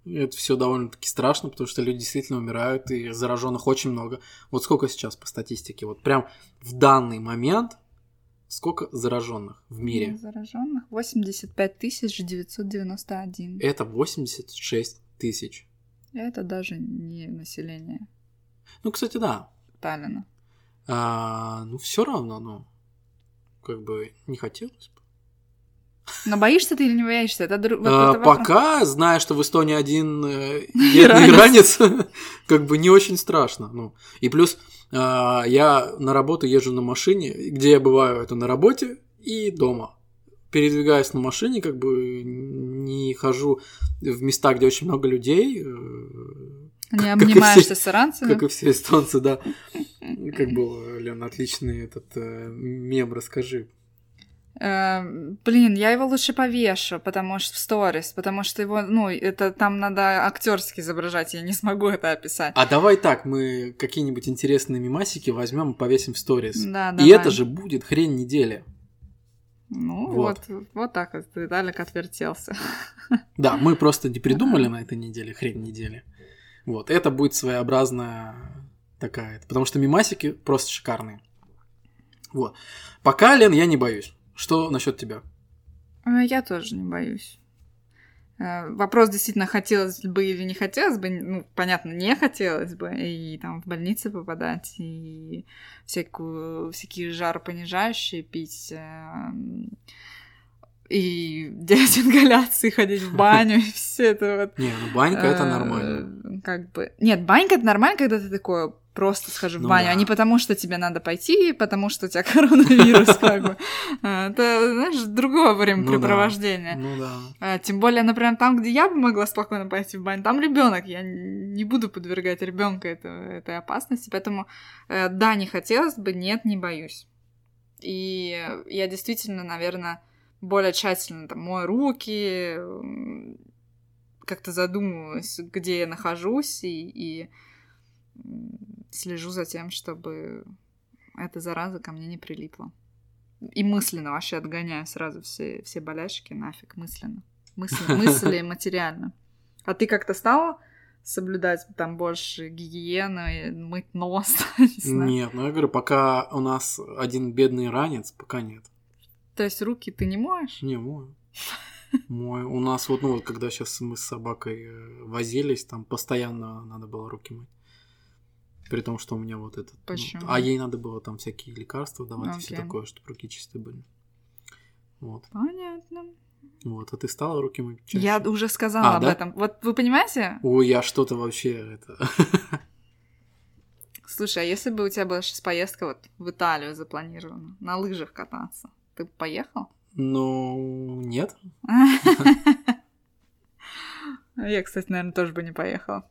Это все довольно-таки страшно, потому что люди действительно умирают, и зараженных очень много. Вот сколько сейчас по статистике? Вот прям в данный момент сколько зараженных в мире?
Зараженных 85 991.
Это 86 тысяч.
Это даже не население
Ну, кстати, да.
Таллина.
А, ну, все равно, ну, как бы не хотелось бы.
Но боишься ты или не боишься? Это, вот
А,
это
пока, зная, что в Эстонии один э, (laughs) иранец, (laughs) как бы не очень страшно. Ну. И плюс а, я на работу езжу на машине, где я бываю, это на работе и дома. Передвигаюсь на машине, как бы не хожу в места, где очень много людей, э,
Не
и
обнимаешься
все-
с иранцами?
как и все эстонцы, да. Как был, Лен, отличный этот э, мем, расскажи.
Э, блин, я его лучше повешу, потому что в сторис, потому что его, ну, это там надо актерски изображать, я не смогу это описать.
А давай так, мы какие-нибудь интересные мимасики возьмем и повесим в сторис.
Да,
И
давай.
это же будет хрень недели.
Ну,
Вот.
вот, вот, так вот Виталик отвертелся.
Да, мы просто не придумали на этой неделе хрень недели. Вот, это будет своеобразная такая. Потому что мимасики просто шикарные. Вот. Пока, Лен, я не боюсь. Что насчет тебя?
Э, Я тоже не боюсь. Э, Вопрос действительно, хотелось бы или не хотелось бы, ну, понятно, не хотелось бы, и там в больницы попадать, и всякую, всякие жаропонижающие пить. И делать ингаляции, ходить в баню, и все это вот.
Не, ну банька это нормально.
Э, Как бы... Нет, банька это нормально, когда ты такое просто схожу в
Ну
баню,
да.
а не потому, что тебе надо пойти, потому что у тебя (laughs) коронавирус, как бы. А, Это, знаешь, другое времяпрепровождение.
Ну да.
А, Тем более, например, там, где я бы могла спокойно пойти в баню, там ребенок. Я не буду подвергать ребенка этой опасности. Поэтому э, да, не хотелось бы, нет, не боюсь. И я действительно, наверное, более тщательно там мою руки, как-то задумываюсь, где я нахожусь, и, и слежу за тем, чтобы эта зараза ко мне не прилипла. И мысленно вообще отгоняю сразу все, все болячки нафиг, мысленно. Мысли, (laughs) мысли материально. А ты как-то стала соблюдать там больше гигиены, мыть нос? (laughs) Не.
Нет, ну я говорю, пока у нас один бедный ранец, пока нет.
То есть руки ты не моешь?
Не, мою. Мою. У нас вот, ну вот, когда сейчас мы с собакой э, возились, там постоянно надо было руки мыть. При том, что у меня вот этот... ну,
Почему?
а ей надо было там всякие лекарства давать и все такое, чтобы руки чистые были. Вот.
Понятно.
Вот. А ты стала руки мыть чаще?
Я уже сказала
А,
об
да?
этом. Вот вы понимаете?
Ой, я что-то вообще это... (laughs)
Слушай, а если бы у тебя была сейчас поездка вот в Италию запланирована, на лыжах кататься, ты поехал?
Ну, нет. (laughs)
Я, кстати, наверное, тоже бы не поехала.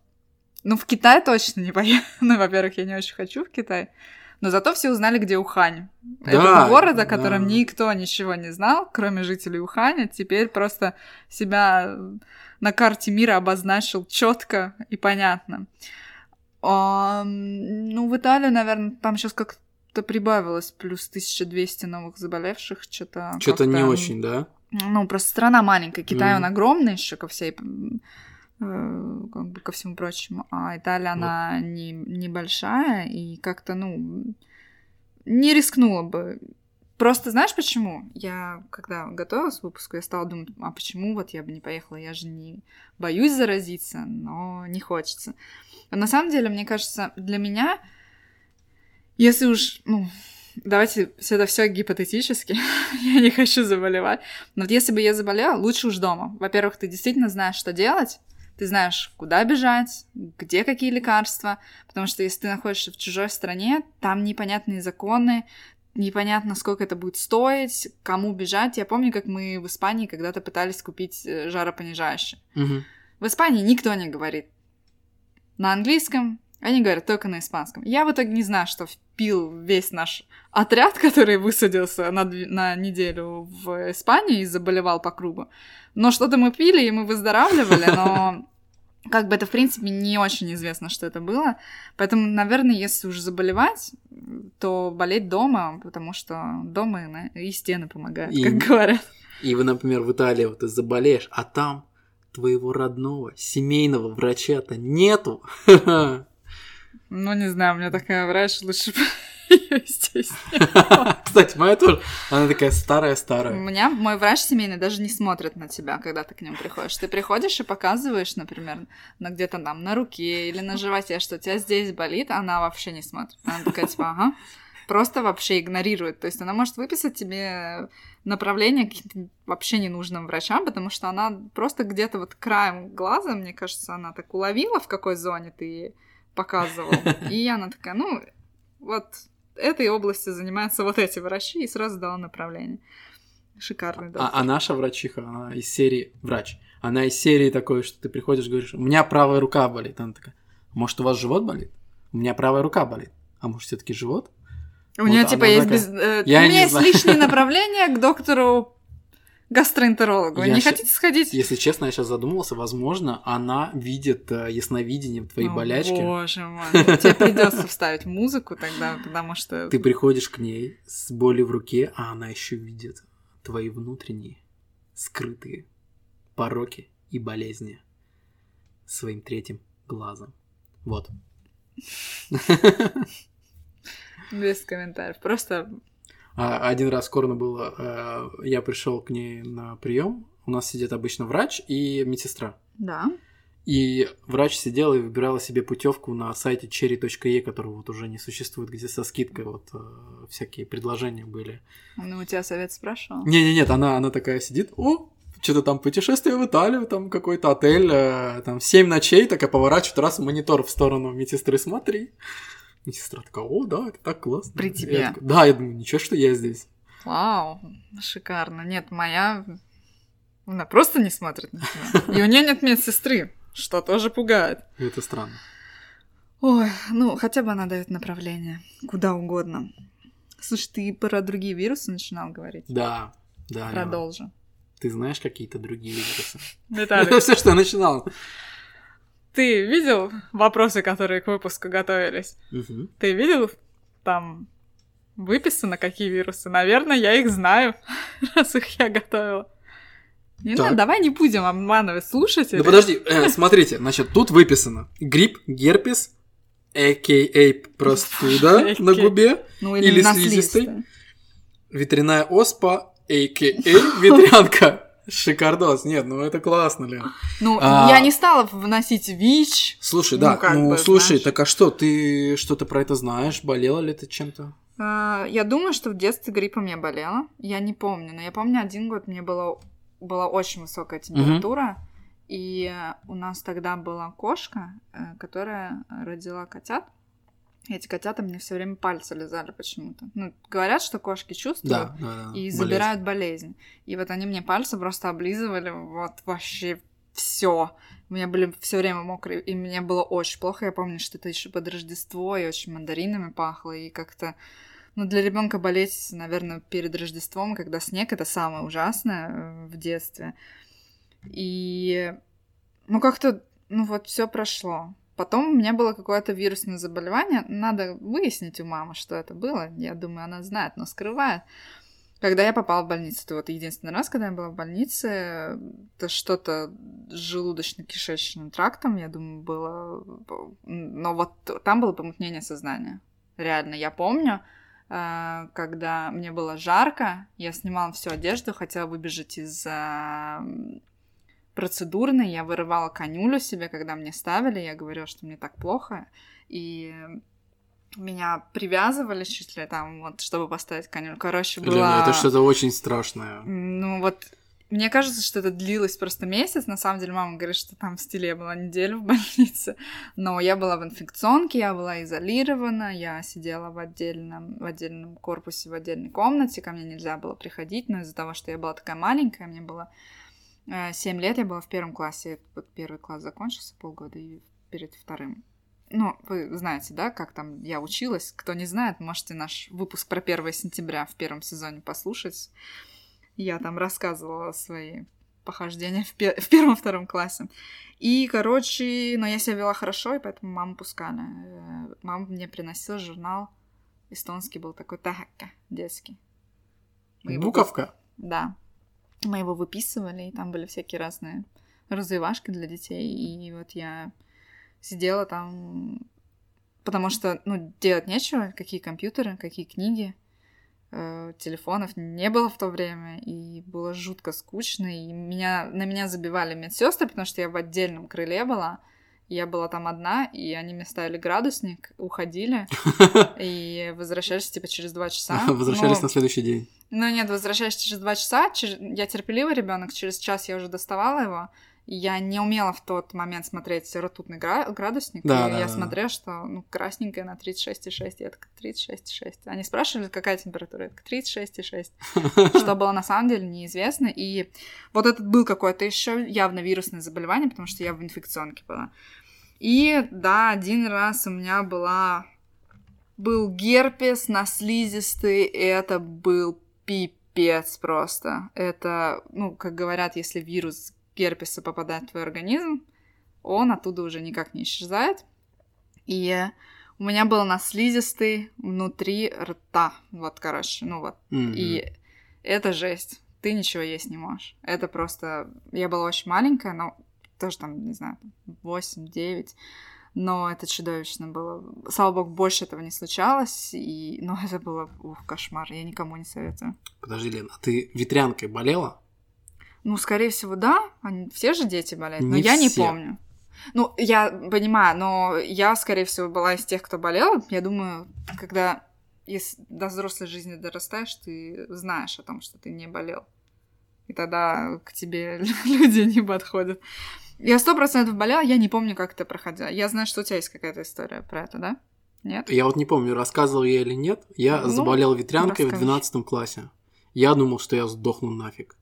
Ну, в Китай точно не поехала. (laughs) Ну, во-первых, я не очень хочу в Китай. Но зато все узнали, где Ухань.
Да,
Это город, о котором
да.
никто ничего не знал, кроме жителей Уханя. Теперь просто себя на карте мира обозначил четко и понятно. А, ну, в Италию, наверное, там сейчас как-то прибавилось плюс 1200 новых заболевших. Что-то
Что-то не очень, да?
ну, просто страна маленькая. Китай,
Мгм.
он огромный еще ко всей, э, как бы ко всему прочему. А Италия,
Вот.
она не, небольшая и как-то, ну, не рискнула бы. Просто знаешь почему? Я, когда готовилась к выпуску, я стала думать, а почему вот я бы не поехала? Я же не боюсь заразиться, но не хочется. На самом деле, мне кажется, для меня, если уж, ну, давайте это все гипотетически, (laughs) я не хочу заболевать, но вот если бы я заболела, лучше уж дома. Во-первых, ты действительно знаешь, что делать, ты знаешь, куда бежать, где какие лекарства, потому что если ты находишься в чужой стране, там непонятные законы, непонятно, сколько это будет стоить, кому бежать. Я помню, как мы в Испании когда-то пытались купить э, жаропонижающее.
Мгм.
В Испании никто не говорит на английском, они говорят только на испанском. Я в итоге не знаю, что впил весь наш отряд, (laughs) который высадился на, на неделю в Испании и заболевал по кругу. Но что-то мы пили, и мы выздоравливали, но (laughs) как бы это, в принципе, не очень известно, что это было. Поэтому, наверное, если уж заболевать, то болеть дома, потому что дома и стены помогают,
И-
как говорят.
И вы, например, в Италии вот ты заболеешь, а там твоего родного семейного врача-то нету. (laughs)
Ну, не знаю, у меня такая врач, лучше (laughs) бы здесь. (laughs)
Кстати, моя тоже, она такая
У
старая-старая.
меня мой врач семейный даже не смотрит на тебя, когда ты к нему приходишь. Ты приходишь и показываешь, например, на где-то там на руке или на животе, что у тебя здесь болит, она вообще не смотрит. Она такая, типа, ага. Просто вообще игнорирует. То есть она может выписать тебе направление к каким-то вообще ненужным врачам, потому что она просто где-то вот краем глаза, мне кажется, она так уловила, в какой зоне ты показывал. (laughs) И она такая, ну, вот этой области занимаются вот эти врачи, и сразу дала направление. Шикарный доктор.
А, а наша врачиха, она из серии врач. Она из серии такой, что ты приходишь, говоришь, у меня правая рука болит. Она такая, может, у вас живот болит? У меня правая рука болит. А может, все-таки живот?
У нее
Вот
типа
она
есть
такая,
без- э,
«Я
у меня есть
знаю».
лишнее (laughs) направление к доктору гастроэнтерологу.
Я
не
ща-
хотите сходить?
Если честно, я сейчас задумался, возможно, она видит э, ясновидением твои
О,
болячки.
Боже мой. Ну, Тебе придется вставить музыку тогда, потому что...
Ты приходишь к ней с болью в руке, а она еще видит твои внутренние, скрытые пороки и болезни своим третьим глазом. Вот. (laughs)
Без комментариев. Просто...
А, Один раз скорно было, э, я пришел к ней на прием. У нас сидит обычно врач и медсестра.
Да.
И врач сидела и выбирала себе путевку на сайте cherry.e, который вот уже не существует, где со скидкой вот э, всякие предложения были.
Ну, у тебя совет спрашивал?
Не-не-нет, она, она такая сидит, о, что-то там путешествие в Италию, там какой-то отель, э, там 7 ночей, такая поворачивает раз монитор в сторону медсестры, смотри. Медсестра такая, о, да, это так классно.
При тебе?
Я такой, да, я думаю, ничего, что я здесь.
Вау, шикарно. Нет, моя... Она просто не смотрит на тебя. И у нее нет медсестры, что тоже пугает. (laughs)
Это странно.
Ой, ну, хотя бы она дает направление. Куда угодно. Слушай, ты про другие вирусы начинал говорить?
Да, да. Лена.
Продолжи.
Ты знаешь какие-то другие вирусы? Это (laughs) все, что я начинал.
Ты видел вопросы, которые к выпуску готовились?
Мгм.
Ты видел там выписано, какие вирусы? Наверное, я их знаю, (laughs) раз их я готовила. Не
Так.
надо, давай не будем обманывать слушателей.
Ну подожди, э, смотрите, значит, тут выписано грипп, герпес, а.к.а. простуда (laughs) на
А.к.а..
губе,
Ну,
или
на
слизистой.
слизистой.
ветряная оспа, а.к.а. ветрянка. Шикардос. Нет, ну это классно, Лен.
Ну,
А.
я не стала вносить ВИЧ.
Слушай,
Ну,
да,
как
ну
бы,
слушай,
знаешь.
так а что, ты что-то про это знаешь? Болела ли ты чем-то?
А, Я думаю, что в детстве гриппом я болела. Я не помню, но я помню, один год мне было, была очень высокая температура. И у нас тогда была кошка, э, которая родила котят. Эти котята мне все время пальцы лизали почему-то. Ну, говорят, что кошки чувствуют
Да, да, да.
и
болезнь.
забирают болезнь. И вот они мне пальцы просто облизывали, вот вообще все. У меня были все время мокрые, и мне было очень плохо. Я помню, что это еще под Рождество, и очень мандаринами пахло, и как-то... Ну, для ребенка болеть, наверное, перед Рождеством, когда снег, это самое ужасное э, в детстве. И, ну, как-то, ну, вот все прошло. Потом у меня было какое-то вирусное заболевание. Надо выяснить у мамы, что это было. Я думаю, она знает, но скрывает. Когда я попала в больницу, это вот единственный раз, когда я была в больнице, это что-то с желудочно-кишечным трактом, я думаю, было... Но вот там было помутнение сознания. Реально, я помню, э, когда мне было жарко, я снимала всю одежду, хотела выбежать из процедурной, я вырывала конюлю себе, когда мне ставили, я говорила, что мне так плохо, и меня привязывали чуть ли там, вот, чтобы поставить конюлю. Короче,
Лена,
было...
это что-то очень страшное.
Ну вот, мне кажется, что это длилось просто месяц. На самом деле, мама говорит, что там в стиле я была неделю в (laughs) больнице. Но я была в инфекционке, я была изолирована, я сидела в отдельном, в отдельном корпусе, в отдельной комнате. Ко мне нельзя было приходить, но из-за того, что я была такая маленькая, мне было 7 лет, я была в первом классе. Вот первый класс закончился полгода, и перед вторым. Ну, вы знаете, да, как там я училась. Кто не знает, можете наш выпуск про 1 сентября в первом сезоне послушать. Я там рассказывала свои похождения в, пе- в первом-втором классе. И, короче, но я себя вела хорошо, и поэтому маму пускали. Э, Мама мне приносила журнал эстонский был такой тахака детский. Мы его
Буковка?
да. Мы его выписывали, и там были всякие разные развивашки для детей. И вот я сидела там, потому что, ну, делать нечего, какие компьютеры, какие книги. Э, телефонов не было в то время, и было жутко скучно, и меня, на меня забивали медсестры, потому что я в отдельном крыле была, я была там одна, и они мне ставили градусник, уходили, (laughs) и возвращались, типа, через два часа. (laughs)
Возвращались
Ну,
на следующий день.
ну нет, возвращаюсь через два часа. Я терпеливый ребенок, через час я уже доставала его. Я не умела в тот момент смотреть ртутный гра- градусник.
Да,
и
да,
я
да.
смотрела, что ну, красненькая на 36,6. Я такая, 36,6. Они спрашивали, какая температура? Я такая, 36,6. (laughs) Что было на самом деле неизвестно. И вот этот был какой-то еще явно вирусное заболевание, потому что я в инфекционке была. И да, один раз у меня была был герпес на слизистой, и это был пипец просто. Это, ну, как говорят, если вирус герпеса попадает в твой организм, он оттуда уже никак не исчезает. И у меня был на слизистой внутри рта. Вот, короче, ну вот.
Мгм.
И это жесть. Ты ничего есть не можешь. Это просто... Я была очень маленькая, но тоже там, не знаю, 8-9. Но это чудовищно было. Слава богу, больше этого не случалось. И... Но (laughs) это было, ух, кошмар. Я никому не советую.
Подожди, Лен, а ты ветрянкой болела?
Ну, скорее всего, да. Они... Все же дети болеют. Но
Не
я не
все.
помню. Ну, я понимаю, но я, скорее всего, была из тех, кто болел. Я думаю, когда если до взрослой жизни дорастаешь, ты знаешь о том, что ты не болел. И тогда к тебе (laughs) люди не подходят. Я сто процентов болела, я не помню, как это проходило. Я знаю, что у тебя есть какая-то история про это, да? Нет?
Я вот не помню, рассказывал я или нет. Я ну, заболел ветрянкой расскажешь. в 12 классе. Я думал, что я сдохну нафиг.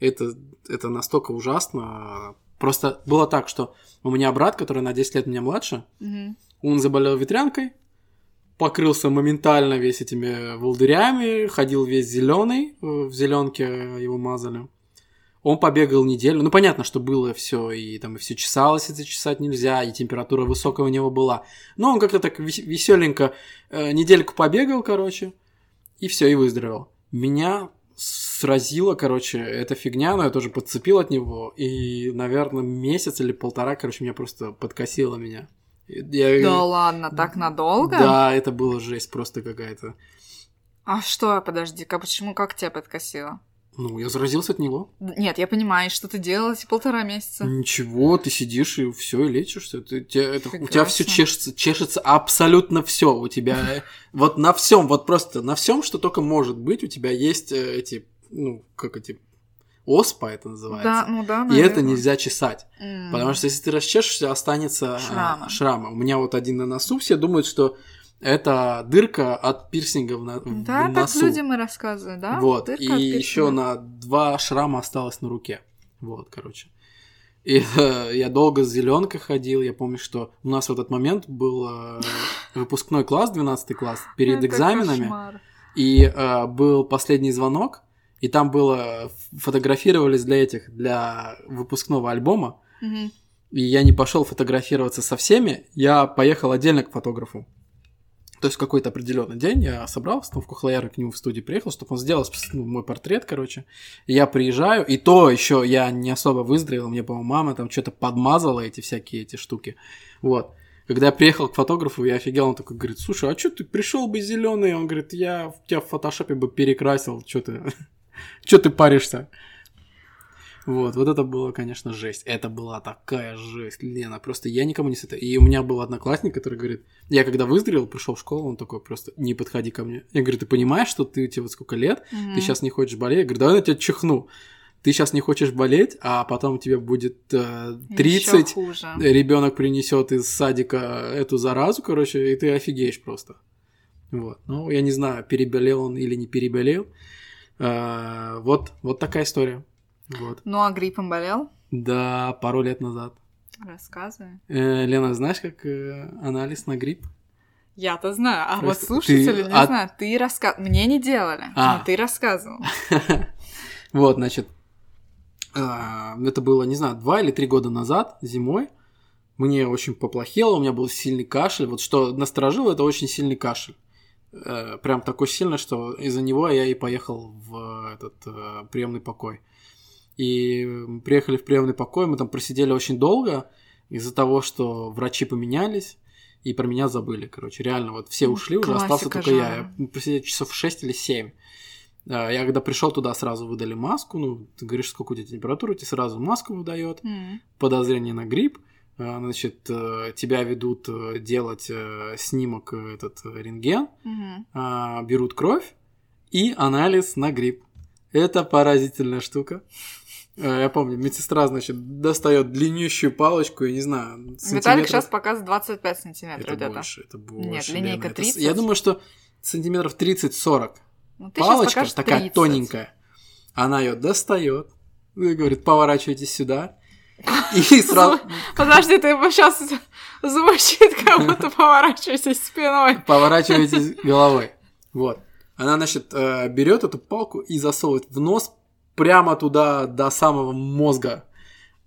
Это, это настолько ужасно. Просто было так, что у меня брат, который на 10 лет меня младше, угу. он заболел ветрянкой, покрылся моментально весь этими волдырями, ходил весь зеленый, э, в зеленке его мазали. Он побегал неделю. Ну, понятно, что было все, и там и все чесалось, это чесать нельзя, и температура высокая у него была. Но он как-то так веселенько э, недельку побегал, короче, и все, и выздоровел. Меня сразила, короче, эта фигня, но я тоже подцепил от него, и, наверное, месяц или полтора, короче, меня просто подкосило меня.
Я... Да ладно, так надолго?
Да, это было жесть просто какая-то.
А что, подожди, как, почему, как тебя подкосило?
Ну, я заразился от него.
Нет, я понимаю, что ты делал эти полтора месяца.
Ничего, ты сидишь и все и лечишься. Ты, тебя, это, у тебя все чешется, чешется абсолютно все. У тебя (laughs) вот на всем, вот просто на всем, что только может быть, у тебя есть э, эти, ну, как эти оспа это называется.
Да, ну да,
наверное. И это нельзя чесать. Mm. Потому что если ты расчешешься, останется шрама. шрама. У меня вот один на носу, все думают, что это дырка от пирсинга в, на,
да,
в
носу. Да, так людям и рассказывают, да?
Вот, дырка и еще на два шрама осталось на руке. Вот, короче. И э, я долго с зеленкой ходил. Я помню, что у нас в этот момент был э, выпускной класс, 12 класс, перед экзаменами. И э, был последний звонок, и там было фотографировались для этих, для выпускного альбома. Угу. И я не пошел фотографироваться со всеми, я поехал отдельно к фотографу. То есть какой-то определенный день я собрался, там в Кухлояр к нему в студию приехал, чтобы он сделал ну, мой портрет, короче. Я приезжаю, и то еще я не особо выздоровел, мне, по-моему, мама там что-то подмазала эти всякие эти штуки. Вот. Когда я приехал к фотографу, я офигел, он такой говорит, слушай, а что ты пришел бы зеленый? Он говорит, я тебя в фотошопе бы перекрасил, что ты, (laughs) что ты паришься? Вот, вот это было, конечно, жесть. Это была такая жесть, Лена. Просто я никому не с этой. И у меня был одноклассник, который говорит, я когда выздоровел, пришел в школу, он такой просто, не подходи ко мне. Я говорю, ты понимаешь, что ты, тебе вот сколько лет, mm-hmm. ты сейчас не хочешь болеть? Я говорю, давай я тебя чихну. Ты сейчас не хочешь болеть, а потом тебе будет э, 30, ребенок принесет из садика эту заразу, короче, и ты офигеешь просто. Вот. Ну, я не знаю, переболел он или не переболел. Э, вот, вот такая история. Вот.
Ну, а гриппом болел?
Да, пару лет назад.
Рассказывай.
Э, Лена, знаешь, как э, анализ на грипп?
Я-то знаю, а Просто вот слушатели ты... не а... знают. Ты рассказывал. Мне не делали, а. но ты рассказывал. (laughs)
Вот, значит, а, это было, не знаю, два или три года назад, зимой. Мне очень поплохело, у меня был сильный кашель. Вот что насторожило, это очень сильный кашель. Э, прям такой сильный, что из-за него я и поехал в этот э, приемный покой. И приехали в приемный покой, мы там просидели очень долго из-за того, что врачи поменялись, и про меня забыли, короче. Реально, вот все ушли, уже остался только жара. я. Я просидел часов 6 или 7. А, я когда пришел туда, сразу выдали маску. Ну, ты говоришь, сколько у тебя температура, тебе сразу маску выдает. Mm. Подозрение на грипп. А, значит, э, тебя ведут э, делать э, снимок этот рентген, mm-hmm. берут кровь и анализ на грипп. Это поразительная штука. Э, я помню, медсестра, значит, достает длиннющую палочку, я не знаю,
Виталик сейчас показывает 25 сантиметров
это больше, это больше.
Нет, линейка 30.
Это, я думаю, что сантиметров 30-40. Ну, Палочка такая 30. тоненькая. Она ее достает, и говорит, поворачивайтесь сюда. И (laughs) сразу...
Подожди, ты сейчас (laughs) звучит, как будто поворачивайтесь спиной.
Поворачивайтесь головой. Вот. Она, значит, э, берет эту палку и засовывает в нос прямо туда до самого мозга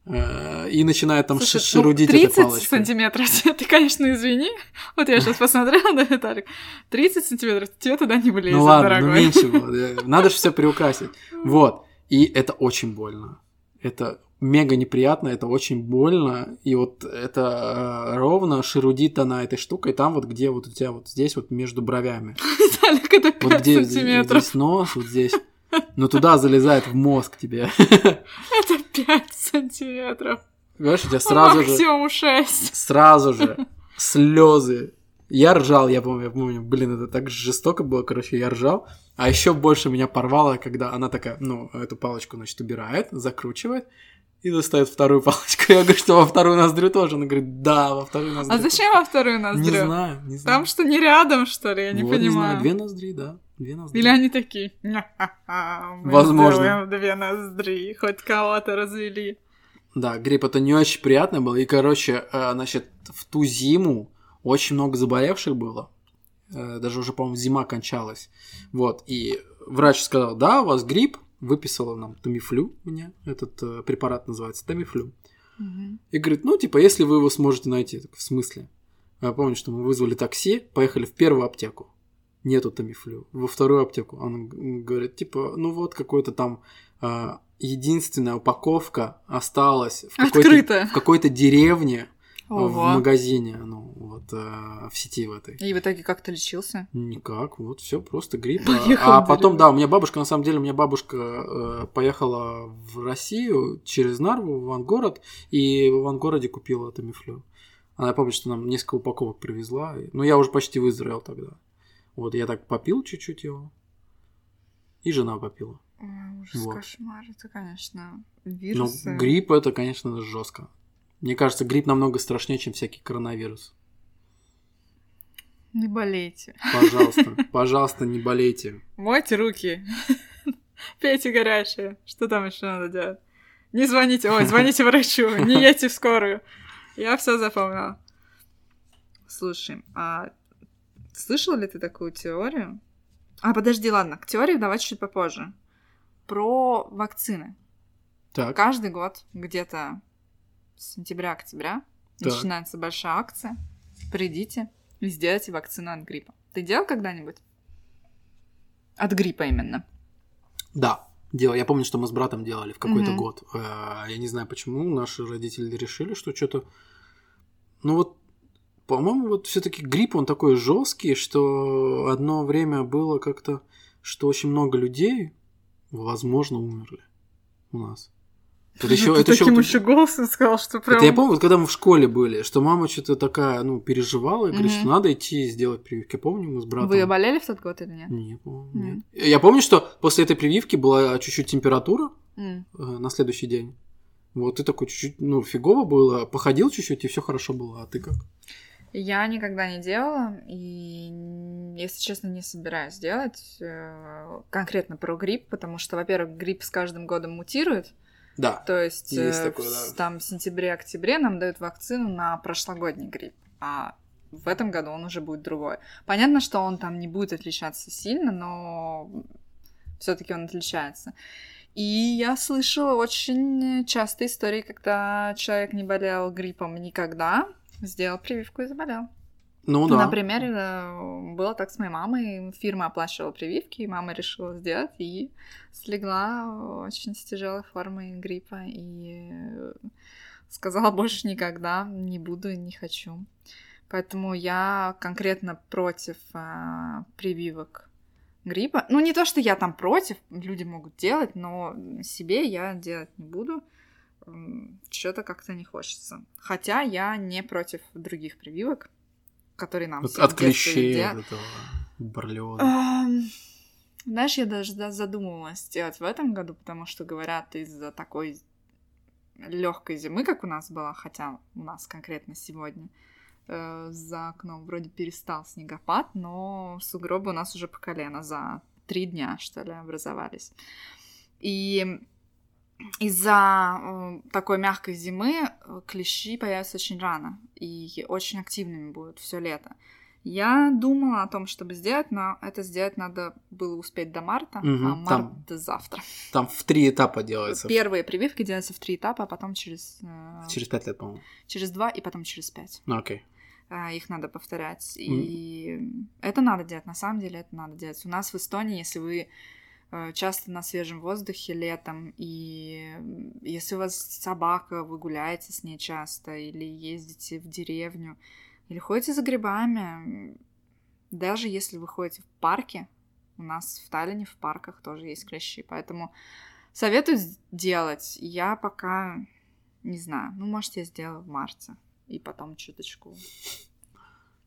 э, и начинает там Слушай, шерудить ну, 30 этой палочкой.
сантиметров, (laughs) ты, конечно, извини. Вот я сейчас посмотрела на Виталик. 30 сантиметров, тебе туда не влезет,
Ну ладно,
дорогой.
ну меньше. Надо же все приукрасить. (laughs) Вот. И это очень больно. Это мега неприятно, это очень больно, и вот это э, ровно шерудит она этой штукой там вот, где вот у тебя вот здесь вот между бровями. (laughs)
Виталик, это 5
вот где,
сантиметров.
Здесь нос, вот здесь. Но туда залезает в мозг тебе.
Это 5 сантиметров.
Понимаешь, у тебя сразу же...
Максимум 6.
Сразу же слезы. Я ржал, я помню, я помню, блин, это так жестоко было, короче, я ржал. А еще больше меня порвало, когда она такая, ну, эту палочку, значит, убирает, закручивает, и достает вторую (laughs) палочку. Я говорю, что во вторую ноздрю тоже. Она говорит, да, во вторую ноздрю.
А зачем во вторую
Не
ноздрю?
знаю, не знаю.
Там что, не рядом, что ли? Я не
Вот, знаю,
понимаю.
Две ноздри, да. Две ноздри.
Или они такие, «Ня-ха-ха, мы
Возможно.
две ноздри, хоть кого-то развели.
Да, грипп это не очень приятно было. И, короче, э, значит, в ту зиму очень много заболевших было. Э, Даже уже, по-моему, зима кончалась. Вот. И врач сказал, да, у вас грипп. Выписала нам тамифлю мне. Этот э, препарат называется тамифлю. И говорит, ну, типа, если вы его сможете найти. Я такой, в смысле? Я помню, что мы вызвали такси, поехали в первую аптеку. Нету тамифлю. Во вторую аптеку. Он говорит, типа, ну вот какой-то там а, единственная упаковка осталась в какой-то, в какой-то деревне а, в
Ого.
магазине, ну, вот а, в сети в этой.
И в итоге как ты лечился?
Никак, вот все, просто грипп.
Поехал
а
в
потом, да, у меня бабушка, на самом деле, у меня бабушка э, поехала в Россию через Нарву, в Ивангород, и в Ивангороде купила тамифлю. Она, я помню, что нам несколько упаковок привезла. и- Ну, я уже почти выздоровел тогда. Вот, я так попил чуть-чуть его, и жена попила.
Ой, ужас,
Вот.
кошмар. Это, конечно,
Но
вирусы.
грипп это, конечно, жестко. Мне кажется, грипп намного страшнее, чем всякий коронавирус.
Не болейте.
Пожалуйста, (laughs) пожалуйста, не болейте.
Мойте руки. Пейте горячее. Что там еще надо делать? Не звоните, ой, звоните врачу, не едьте в скорую. Я все запомнила. Слушай, а слышал ли ты такую теорию? А, подожди, ладно, к теории давай чуть попозже. Про вакцины.
Так,
Каждый год где-то с сентября-октября начинается большая акция. Придите и сделайте вакцину от гриппа. Ты делал когда-нибудь? От гриппа именно.
Да, делал. Я помню, что мы с братом делали в какой-то
Мгм.
год. Э, Я не знаю, почему наши родители решили, что что-то... Ну вот, по-моему, вот все-таки грипп, он такой жесткий, что одно время было как-то, что очень много людей, возможно, умерли у нас. Это (laughs) еще,
Ты
это еще,
таким еще голосом сказал, что прям...
это я помню, вот когда мы в школе были, что мама что-то такая, ну, переживала и говорит,
Мгм.
что надо идти и сделать прививки. Я помню, мы с братом...
Вы болели в тот год или нет?
Нет,
Нет.
нет. Я помню, что после этой прививки была чуть-чуть температура, э, на следующий день. Вот ты такой чуть-чуть, ну, фигово было, походил чуть-чуть, и все хорошо было. А ты как?
Я никогда не делала, и, если честно, не собираюсь делать э, конкретно про грипп, потому что, во-первых, грипп с каждым годом мутирует,
Да.
то есть,
Есть
э,
такое,
в-
да.
там в сентябре-октябре нам дают вакцину на прошлогодний грипп, а в этом году он уже будет другой. Понятно, что он там не будет отличаться сильно, но все-таки он отличается. И я слышала очень часто истории, когда человек не болел гриппом никогда, сделал прививку и заболел.
Ну да.
Например, э, было так с моей мамой. Фирма оплачивала прививки, и мама решила сделать, и слегла очень с тяжелой формой гриппа. И э, сказала, (laughs) больше никогда не буду и не хочу. Поэтому я конкретно против а, прививок гриппа. Ну, не то, что я там против, люди могут делать, но себе я делать не буду. Что-то как-то не хочется. Хотя я не против других прививок, которые нам
Вот от клещей, от этого боррелиоза.
Знаешь, я даже да, задумывалась сделать в этом году, потому что говорят из-за такой легкой зимы, как у нас была, хотя у нас конкретно сегодня э, за окном вроде перестал снегопад, но сугробы у нас уже по колено за три дня, что ли, образовались. И из-за э, такой мягкой зимы э, клещи появятся очень рано и очень активными будут все лето. Я думала о том, чтобы сделать, но это сделать надо было успеть до марта,
Мгм,
а март
там
до завтра.
Там в три этапа делается.
Первые прививки делаются в три этапа, а потом через, э,
Через пять лет, по-моему.
через два и потом через пять.
Ну, окей.
Их надо повторять. И это надо делать, на самом деле это надо делать. У нас в Эстонии, если вы часто на свежем воздухе летом, и если у вас собака, вы гуляете с ней часто, или ездите в деревню, или ходите за грибами, даже если вы ходите в парке, у нас в Таллине в парках тоже есть клещи, поэтому советую делать. Я пока Не знаю. Ну, может, я сделаю в марте. И потом чуточку.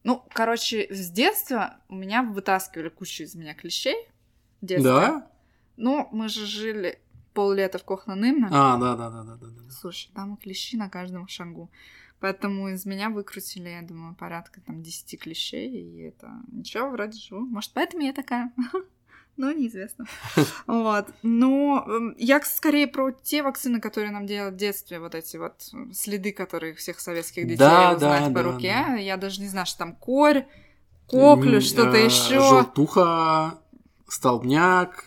Ну, короче, с детства у меня вытаскивали кучу из меня клещей. В детстве.
Да?
Ну, мы же жили поллета в Кохнанымна.
А, да, да, да, да, да. да.
Слушай, там клещи на каждом шагу. Поэтому из меня выкрутили, я думаю, порядка там 10 клещей, и это ничего, вроде живу. Может, поэтому я такая. (laughs) Ну, неизвестно. (laughs) Вот. Но эм, я скорее про те вакцины, которые нам делают в детстве, вот эти вот следы, которые всех советских детей
Да,
узнать
да,
по
да,
руке.
да.
Я даже не знаю, что там корь, коклю, что-то
э,
еще.
Желтуха, столбняк.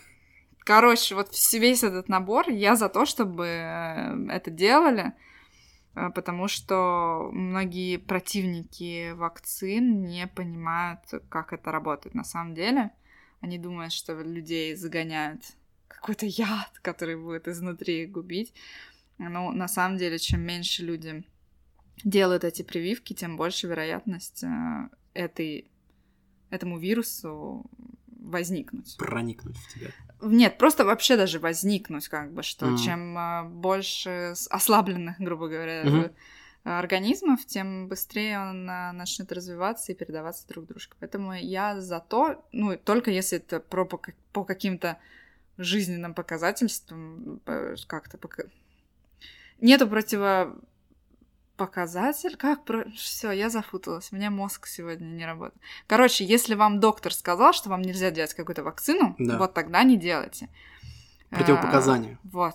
Короче, вот весь этот набор, я за то, чтобы э, это делали, э, потому что многие противники вакцин не понимают, как это работает на самом деле. Они думают, что людей загоняют какой-то яд, который будет изнутри губить. Но на самом деле, чем меньше люди делают эти прививки, тем больше вероятность э, этой, этому вирусу возникнуть.
Проникнуть в тебя.
Нет, просто вообще даже возникнуть, как бы, что
Мгм.
чем а, больше ослабленных, (laughs) грубо говоря, э, организмов, тем быстрее он а, начнет развиваться и передаваться друг дружке. Поэтому я за то, ну, только если это про по, по каким-то жизненным показательствам, э, как-то пока... Нету противопоказатель, как про... Все, я запуталась, у меня мозг сегодня не работает. Короче, если вам доктор сказал, что вам нельзя делать какую-то вакцину,
Да.
вот тогда не делайте.
Противопоказания.
А, Вот.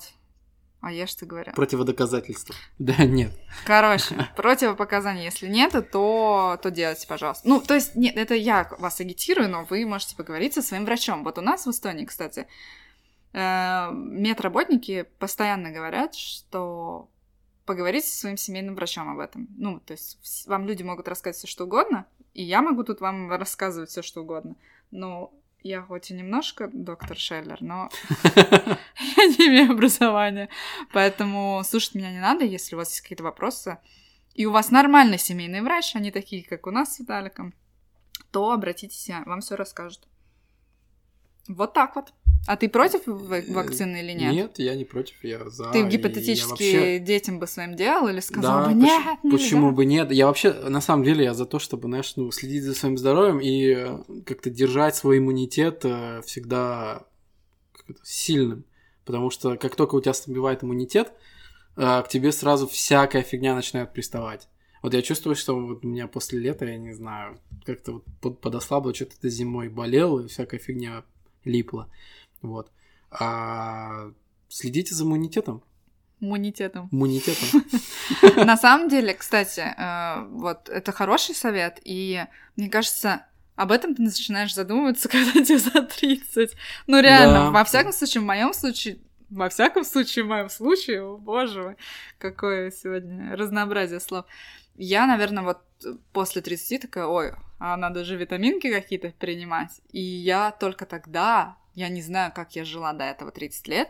А я что говорю?
Противодоказательства. Да, нет.
Короче, (laughs) противопоказаний, если нет, то, то делайте, пожалуйста. Ну, то есть, нет, это я вас агитирую, но вы можете поговорить со своим врачом. Вот у нас в Эстонии, кстати, э, медработники постоянно говорят, что поговорите со своим семейным врачом об этом. Ну, то есть, вам люди могут рассказать все что угодно, и я могу тут вам рассказывать все что угодно. Но я хоть и немножко доктор Шеллер, но я не имею образования. Поэтому слушать меня не надо, если у вас есть какие-то вопросы. И у вас нормальный семейный врач, они такие, как у нас с Виталиком, то обратитесь, вам все расскажут. Вот так вот. А ты против в- вакцины или нет?
Нет, я не против, я за.
Ты гипотетически
вообще-
детям бы своим делал или сказал
Да,
бы нет, нельзя»?
Почему бы нет? Я вообще, на самом деле, я за то, чтобы, знаешь, ну, следить за своим здоровьем и э, как-то держать свой иммунитет э, всегда сильным. Потому что как только у тебя ослабевает иммунитет, э, к тебе сразу всякая фигня начинает приставать. Вот я чувствую, что вот у меня после лета, я не знаю, как-то вот под- подослабло, что-то зимой болел, и всякая фигня липла. Вот. А следите за иммунитетом.
Иммунитетом.
Иммунитетом. (laughs)
На самом деле, кстати, э, вот это хороший совет, и мне кажется, об этом ты начинаешь задумываться, (laughs) когда тебе за 30. Ну, реально,
Да.
во всяком случае, в моем случае, во всяком случае, в моем случае, о боже мой, какое сегодня разнообразие слов. Я, наверное, вот после 30 такая, ой, а надо же витаминки какие-то принимать. И я только тогда, я не знаю, как я жила до этого 30 лет,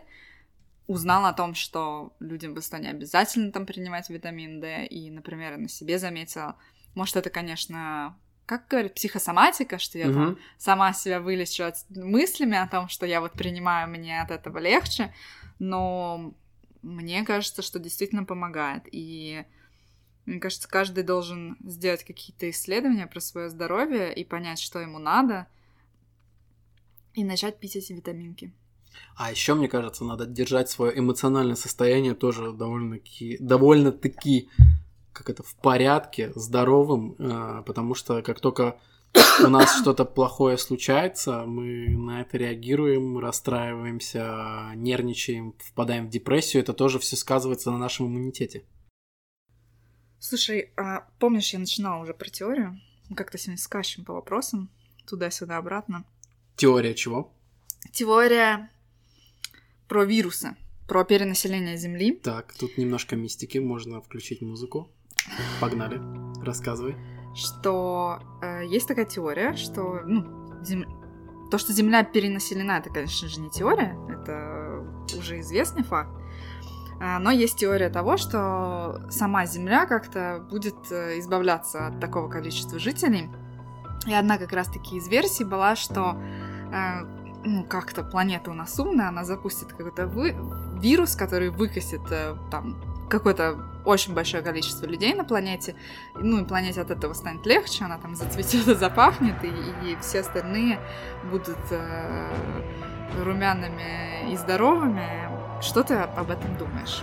узнала о том, что людям в Эстонии обязательно там принимать витамин D, и, например, на себе заметила, может, это, конечно, как говорят, психосоматика, что я там
Мгм.
сама себя вылечу от- мыслями о том, что я вот принимаю, мне от этого легче, но мне кажется, что действительно помогает, и мне кажется, каждый должен сделать какие-то исследования про свое здоровье и понять, что ему надо, и начать пить эти витаминки.
А еще, мне кажется, надо держать свое эмоциональное состояние тоже довольно-таки, довольно-таки как это, в порядке, здоровым, э, потому что как только у нас (coughs) что-то плохое случается, мы на это реагируем, расстраиваемся, нервничаем, впадаем в депрессию, это тоже все сказывается на нашем иммунитете.
Слушай, а помнишь, я начинала уже про теорию? Мы как-то сегодня скачем по вопросам, туда-сюда, обратно.
Теория чего?
Теория про вирусы, про перенаселение Земли.
Так, тут немножко мистики, можно включить музыку. Погнали, рассказывай.
что э, есть такая теория, что ну, зем- то, что Земля перенаселена, это, конечно же, не теория, это уже известный факт. А, Но есть теория того, что сама Земля как-то будет э, избавляться от такого количества жителей. И одна как раз-таки из версий была, что э, ну, как-то планета у нас умная, она запустит какой-то вы- вирус, который выкосит э, там какое-то очень большое количество людей на планете, ну и планете от этого станет легче, она там зацветет и запахнет, и, и все остальные будут э, румяными и здоровыми. Что ты об этом думаешь?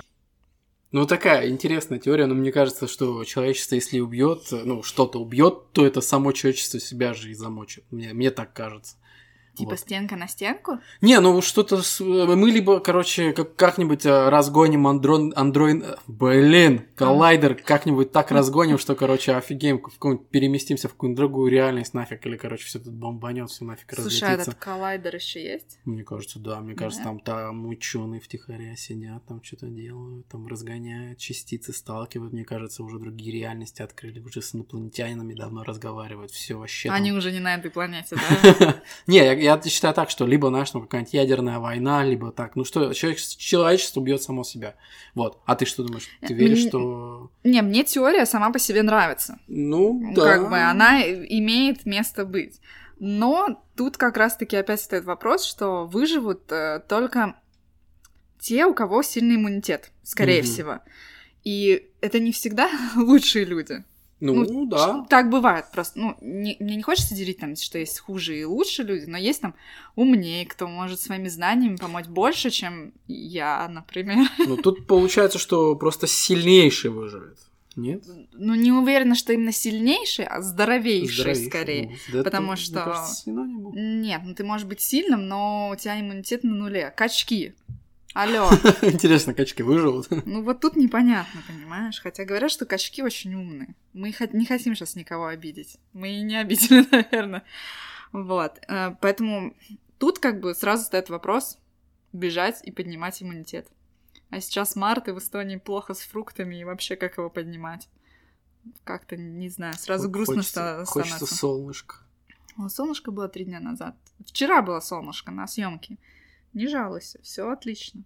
Ну, такая интересная теория, но мне кажется, что человечество, если убьет, ну, что-то убьет, то это само человечество себя же и замочит. Мне, мне так кажется.
Типа вот. стенка на стенку?
Не, ну что-то... С... Мы либо, короче, как- как-нибудь э, разгоним андрон... андроид... Блин, коллайдер как-нибудь так разгоним, что, короче, офигеем, в переместимся в какую-нибудь другую реальность нафиг, или, короче, все тут бомбанет, все нафиг
Слушай, а этот коллайдер еще есть?
Мне кажется, да. Мне кажется, там, там ученые втихаря сидят, там что-то делают, там разгоняют, частицы сталкивают. Мне кажется, уже другие реальности открыли, уже с инопланетянами давно разговаривают. Все вообще.
Они там... уже не на этой планете, да? (laughs)
Не, я считаю так, что либо, знаешь, ну, какая-нибудь ядерная война, либо так. Ну что, человек, человечество убьет само себя. Вот. А ты что думаешь? Ты веришь, мне... что...
Не, мне теория сама по себе нравится.
Ну, да.
Как бы она имеет место быть. Но тут как раз-таки опять стоит вопрос, что выживут э, только те, у кого сильный иммунитет, скорее угу. всего. И это не всегда (laughs) лучшие люди.
Ну, ну да.
Так бывает просто. Ну, не, мне не хочется делить там, что есть хуже и лучше люди, но есть там умнее, кто может своими знаниями помочь больше, чем я, например. (laughs)
Ну, тут получается, что просто сильнейший выживет. Нет?
Ну, не уверена, что именно сильнейший, а здоровейший, здоровейший скорее. Ну, потому это, что...
Кажется,
Нет, ну ты можешь быть сильным, но у тебя иммунитет на нуле. Качки. Алло. (laughs)
Интересно, качки выживут? (laughs)
Ну вот тут непонятно, понимаешь? Хотя говорят, что качки очень умные. Мы не хотим сейчас никого обидеть. Мы и не обидели, (laughs) наверное. Вот. Э, поэтому тут как бы сразу стоит вопрос бежать и поднимать иммунитет. А сейчас март, и в Эстонии плохо с фруктами, и вообще как его поднимать? Как-то, не знаю, сразу грустно
хочется, становится. Хочется солнышко.
О, солнышко было три дня назад. Вчера было солнышко на съемке. Не жалуйся, все отлично.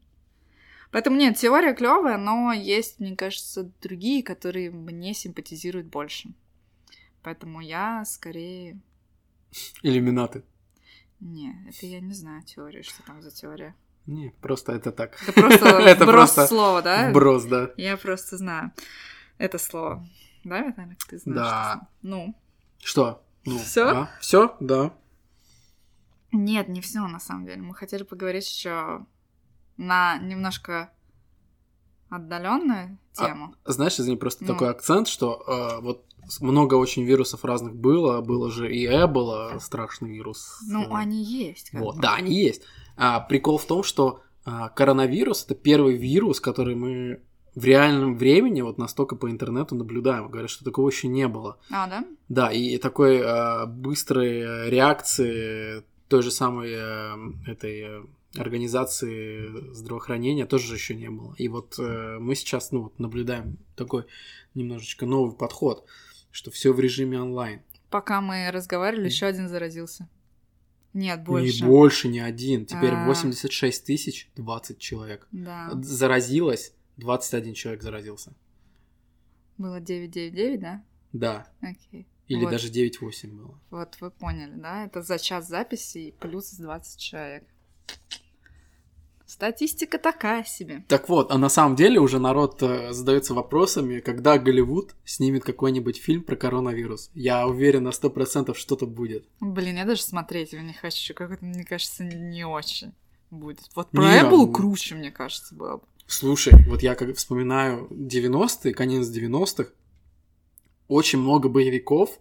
Поэтому нет, теория клевая, но есть, мне кажется, другие, которые мне симпатизируют больше. Поэтому я скорее...
Иллюминаты.
Не, это я не знаю теорию, что там за теория.
Не, просто это так.
Это просто (laughs) это вброс просто слова, да?
Вброс, да.
Я просто знаю это слово. Да, Виталик, ты знаешь?
Да.
Что... Ну.
Что? Ну,
Все?
Все, да.
Нет, не все на самом деле. Мы хотели поговорить еще на немножко отдаленную а, тему.
А, знаешь, извини, просто ну. такой акцент, что э, вот много очень вирусов разных было, было же и Эбола, страшный вирус.
Ну, они есть.
Вот, бы. да, они есть. А, прикол в том, что а, коронавирус это первый вирус, который мы в реальном времени вот настолько по интернету наблюдаем. Говорят, что такого еще не было.
А, да?
Да, и такой а, быстрой реакции той же самой э, этой э, организации здравоохранения тоже еще не было. И вот э, мы сейчас ну, вот наблюдаем такой немножечко новый подход, что все в режиме онлайн.
Пока мы разговаривали, еще один заразился. Нет, больше.
Не больше, не один. Теперь А-а-а. 86 тысяч 20 человек.
Да.
Заразилось, 21 человек заразился.
Было 999, да?
Да.
Окей.
Или вот. даже 9-8 было.
Вот вы поняли, да? Это за час записи плюс 20 человек. Статистика такая себе.
Так вот, а на самом деле уже народ э, задается вопросами, когда Голливуд снимет какой-нибудь фильм про коронавирус. Я уверен на сто процентов что-то будет.
Блин, я даже смотреть его не хочу. Как-то, мне кажется, не очень будет. Вот про не, Apple круче, мне кажется, было бы.
Слушай, вот я как вспоминаю 90-е, конец 90-х, очень много боевиков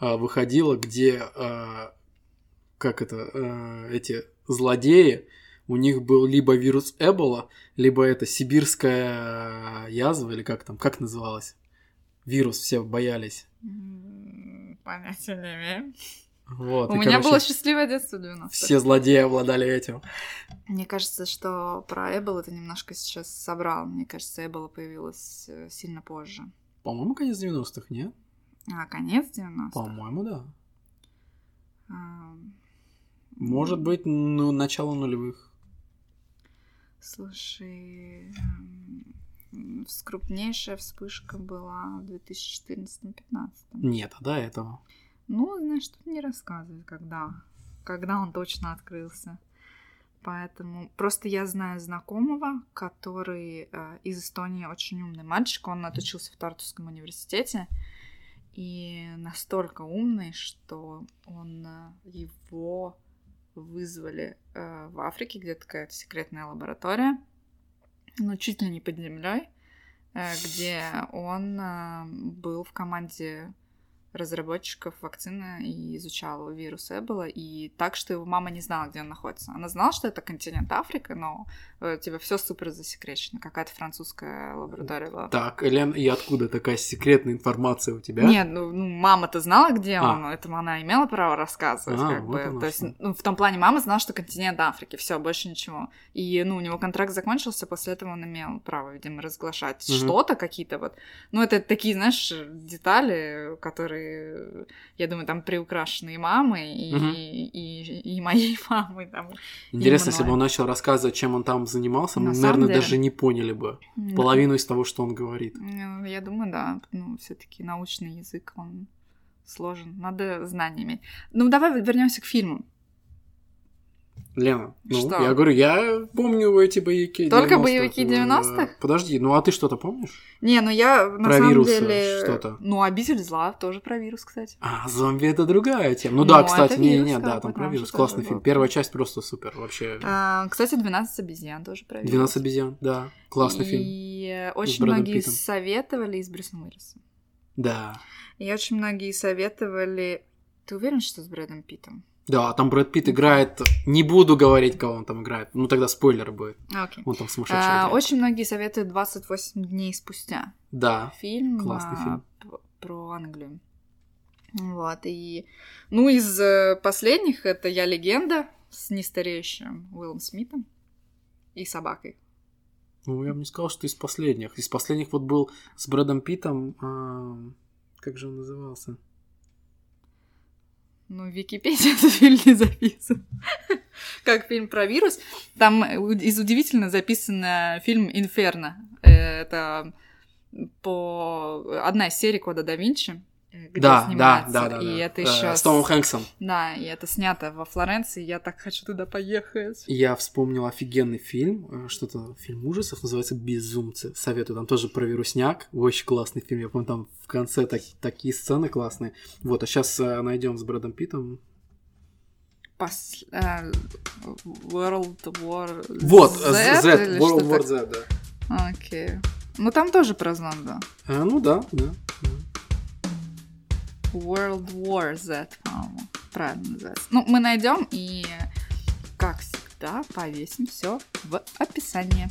э, выходило, где э, как это э, эти злодеи у них был либо вирус Эбола, либо это сибирская язва, или как там, как называлось? Вирус, все боялись.
Понятия не имею.
Вот,
У и, меня короче, было счастливое детство 90
Все злодеи обладали этим.
Мне кажется, что про Эбола ты немножко сейчас собрал. Мне кажется, Эбола появилась э, сильно позже.
По-моему, конец 90-х, нет?
А, конец 90-х?
По-моему, да. А... Может быть, ну, начало нулевых.
Слушай, эм, крупнейшая вспышка была в 2014-2015.
Нет, а до этого.
Ну, знаешь, тут не рассказывают, когда. Когда он точно открылся. Поэтому просто я знаю знакомого, который э, из Эстонии очень умный мальчик. Он отучился в Тартусском университете. И настолько умный, что он э, его вызвали э, в Африке, где такая секретная лаборатория, ну, чуть ли не под землей, э, где он э, был в команде разработчиков вакцины и изучал вирус Эбола, и так, что его мама не знала, где он находится. Она знала, что это континент Африка, но у тебя все супер засекречено. Какая-то французская лаборатория была.
Так, Лен, и откуда такая секретная информация у тебя?
Нет, ну, ну мама-то знала, где а. он, этому она имела право рассказывать, а, как вот бы. То есть, ну, в том плане мама знала, что континент Африки, все, больше ничего. И, ну, у него контракт закончился, после этого он имел право, видимо, разглашать угу. что-то, какие-то вот. Ну, это такие, знаешь, детали, которые я думаю, там приукрашенные мамы и, угу. и, и, и моей (laughs) мамы. Там,
Интересно, если бы он начал рассказывать, чем он там занимался, На мы, наверное, деле... даже не поняли бы да. половину из того, что он говорит.
Ну, я думаю, да. Ну, все-таки научный язык, он сложен. Надо знаниями. Ну, давай вернемся к фильму.
Лена, ну, что? я говорю, я помню эти боевики
Только 90-х. боевики 90-х?
Подожди, ну а ты что-то помнишь?
Не, ну я на
про
самом
вирус
деле...
что-то.
Ну, «Обитель зла» тоже про вирус, кстати.
А, зомби — это другая тема. Ну, ну да, кстати, не-не, да, там про вирус. Классный фильм. Был. Первая часть просто супер, вообще.
А, кстати, «12 обезьян» тоже про
вирус. «12 обезьян», да, классный
и
фильм.
И очень многие Питтом. советовали из Брюсом Уиллисом.
Да.
И очень многие советовали... Ты уверен, что с Брэдом Питтом?
Да, там Брэд Питт играет, не буду говорить, кого он там играет, ну тогда спойлер будет.
Okay.
Он там сумасшедший.
А, очень многие советуют 28 дней спустя.
Да.
Фильм.
Классный фильм.
Про Англию. Вот, и... Ну, из э, последних это «Я легенда» с нестареющим Уиллом Смитом и собакой.
Ну, я бы не сказал, что из последних. Из последних вот был с Брэдом Питтом... А... Как же он назывался?
Ну, в Википедии (laughs) этот фильм не записан. Как фильм про вирус. Там из удивительно записан фильм «Инферно». Это по одна из серий Кода да Винчи где да, снимается. Да, да, да. И да. это еще...
Э, с Томом Хэнксом.
Да, и это снято во Флоренции, я так хочу туда поехать.
Я вспомнил офигенный фильм, э, что-то фильм ужасов, называется «Безумцы». Советую, там тоже про вирусняк, очень классный фильм, я помню, там в конце так, такие сцены классные. Вот, а сейчас э, найдем с Брэдом Питтом.
Пос... World War
вот,
Z,
Z World War Z, да.
Окей. Okay. Ну там тоже про зомби.
А, ну да, да.
World War Z, по-моему, правильно называется. Ну, мы найдем и, как всегда, повесим все в описании.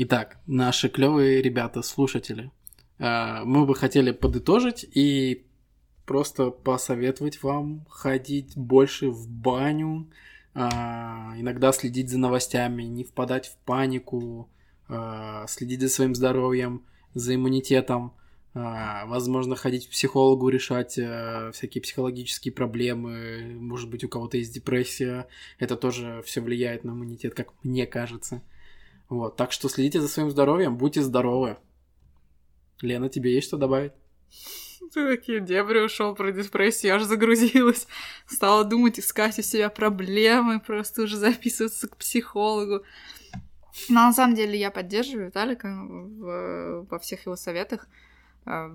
Итак, наши клевые ребята, слушатели, э, мы бы хотели подытожить и просто посоветовать вам ходить больше в баню, а, иногда следить за новостями, не впадать в панику, а, следить за своим здоровьем, за иммунитетом, а, возможно, ходить к психологу, решать всякие психологические проблемы, может быть, у кого-то есть депрессия, это тоже все влияет на иммунитет, как мне кажется. Вот, так что следите за своим здоровьем, будьте здоровы. Лена, тебе есть что добавить?
Такие дебри ушел про депрессию, аж загрузилась. Стала думать, искать у себя проблемы, просто уже записываться к психологу. Но на самом деле я поддерживаю Виталика в, во всех его советах, а,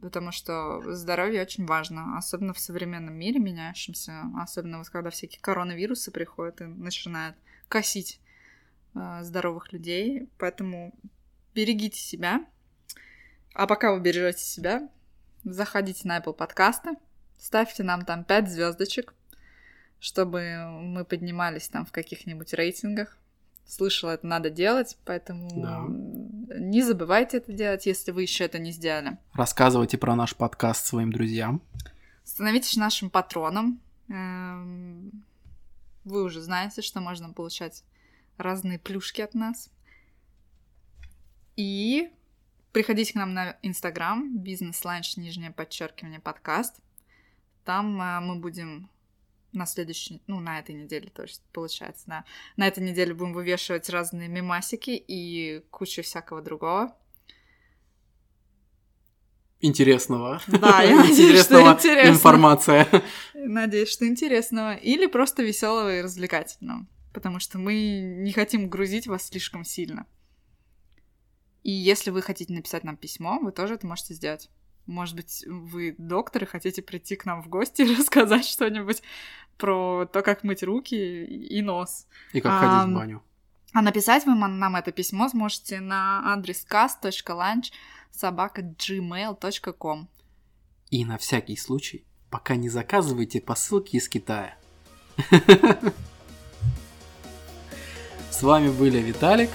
потому что здоровье очень важно, особенно в современном мире меняющемся, особенно вот когда всякие коронавирусы приходят и начинают косить а, здоровых людей. Поэтому берегите себя. А пока вы бережете себя, заходите на Apple подкасты, ставьте нам там 5 звездочек, чтобы мы поднимались там в каких-нибудь рейтингах. Слышала, это надо делать, поэтому да. не забывайте это делать, если вы еще это не сделали.
Рассказывайте про наш подкаст своим друзьям.
Становитесь нашим патроном. Эм, вы уже знаете, что можно получать разные плюшки от нас. И Приходите к нам на Инстаграм, бизнес-ланч, нижнее подчеркивание, подкаст. Там э, мы будем на следующей, ну, на этой неделе, то есть, получается, да. На этой неделе будем вывешивать разные мемасики и кучу всякого другого.
Интересного.
Да, я (laughs) надеюсь, что интересного.
информация.
Надеюсь, что интересного. Или просто веселого и развлекательного. Потому что мы не хотим грузить вас слишком сильно. И если вы хотите написать нам письмо, вы тоже это можете сделать. Может быть, вы доктор и хотите прийти к нам в гости и (laughs) рассказать что-нибудь про то, как мыть руки и нос.
И как а, ходить в баню.
А написать вы нам это письмо сможете на адрес cast.lunch собака gmail.com.
И на всякий случай, пока не заказывайте посылки из Китая. (laughs) С вами были Виталик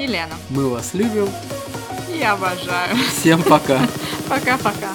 и Лена.
Мы вас любим.
Я обожаю.
Всем пока. (laughs)
Пока-пока.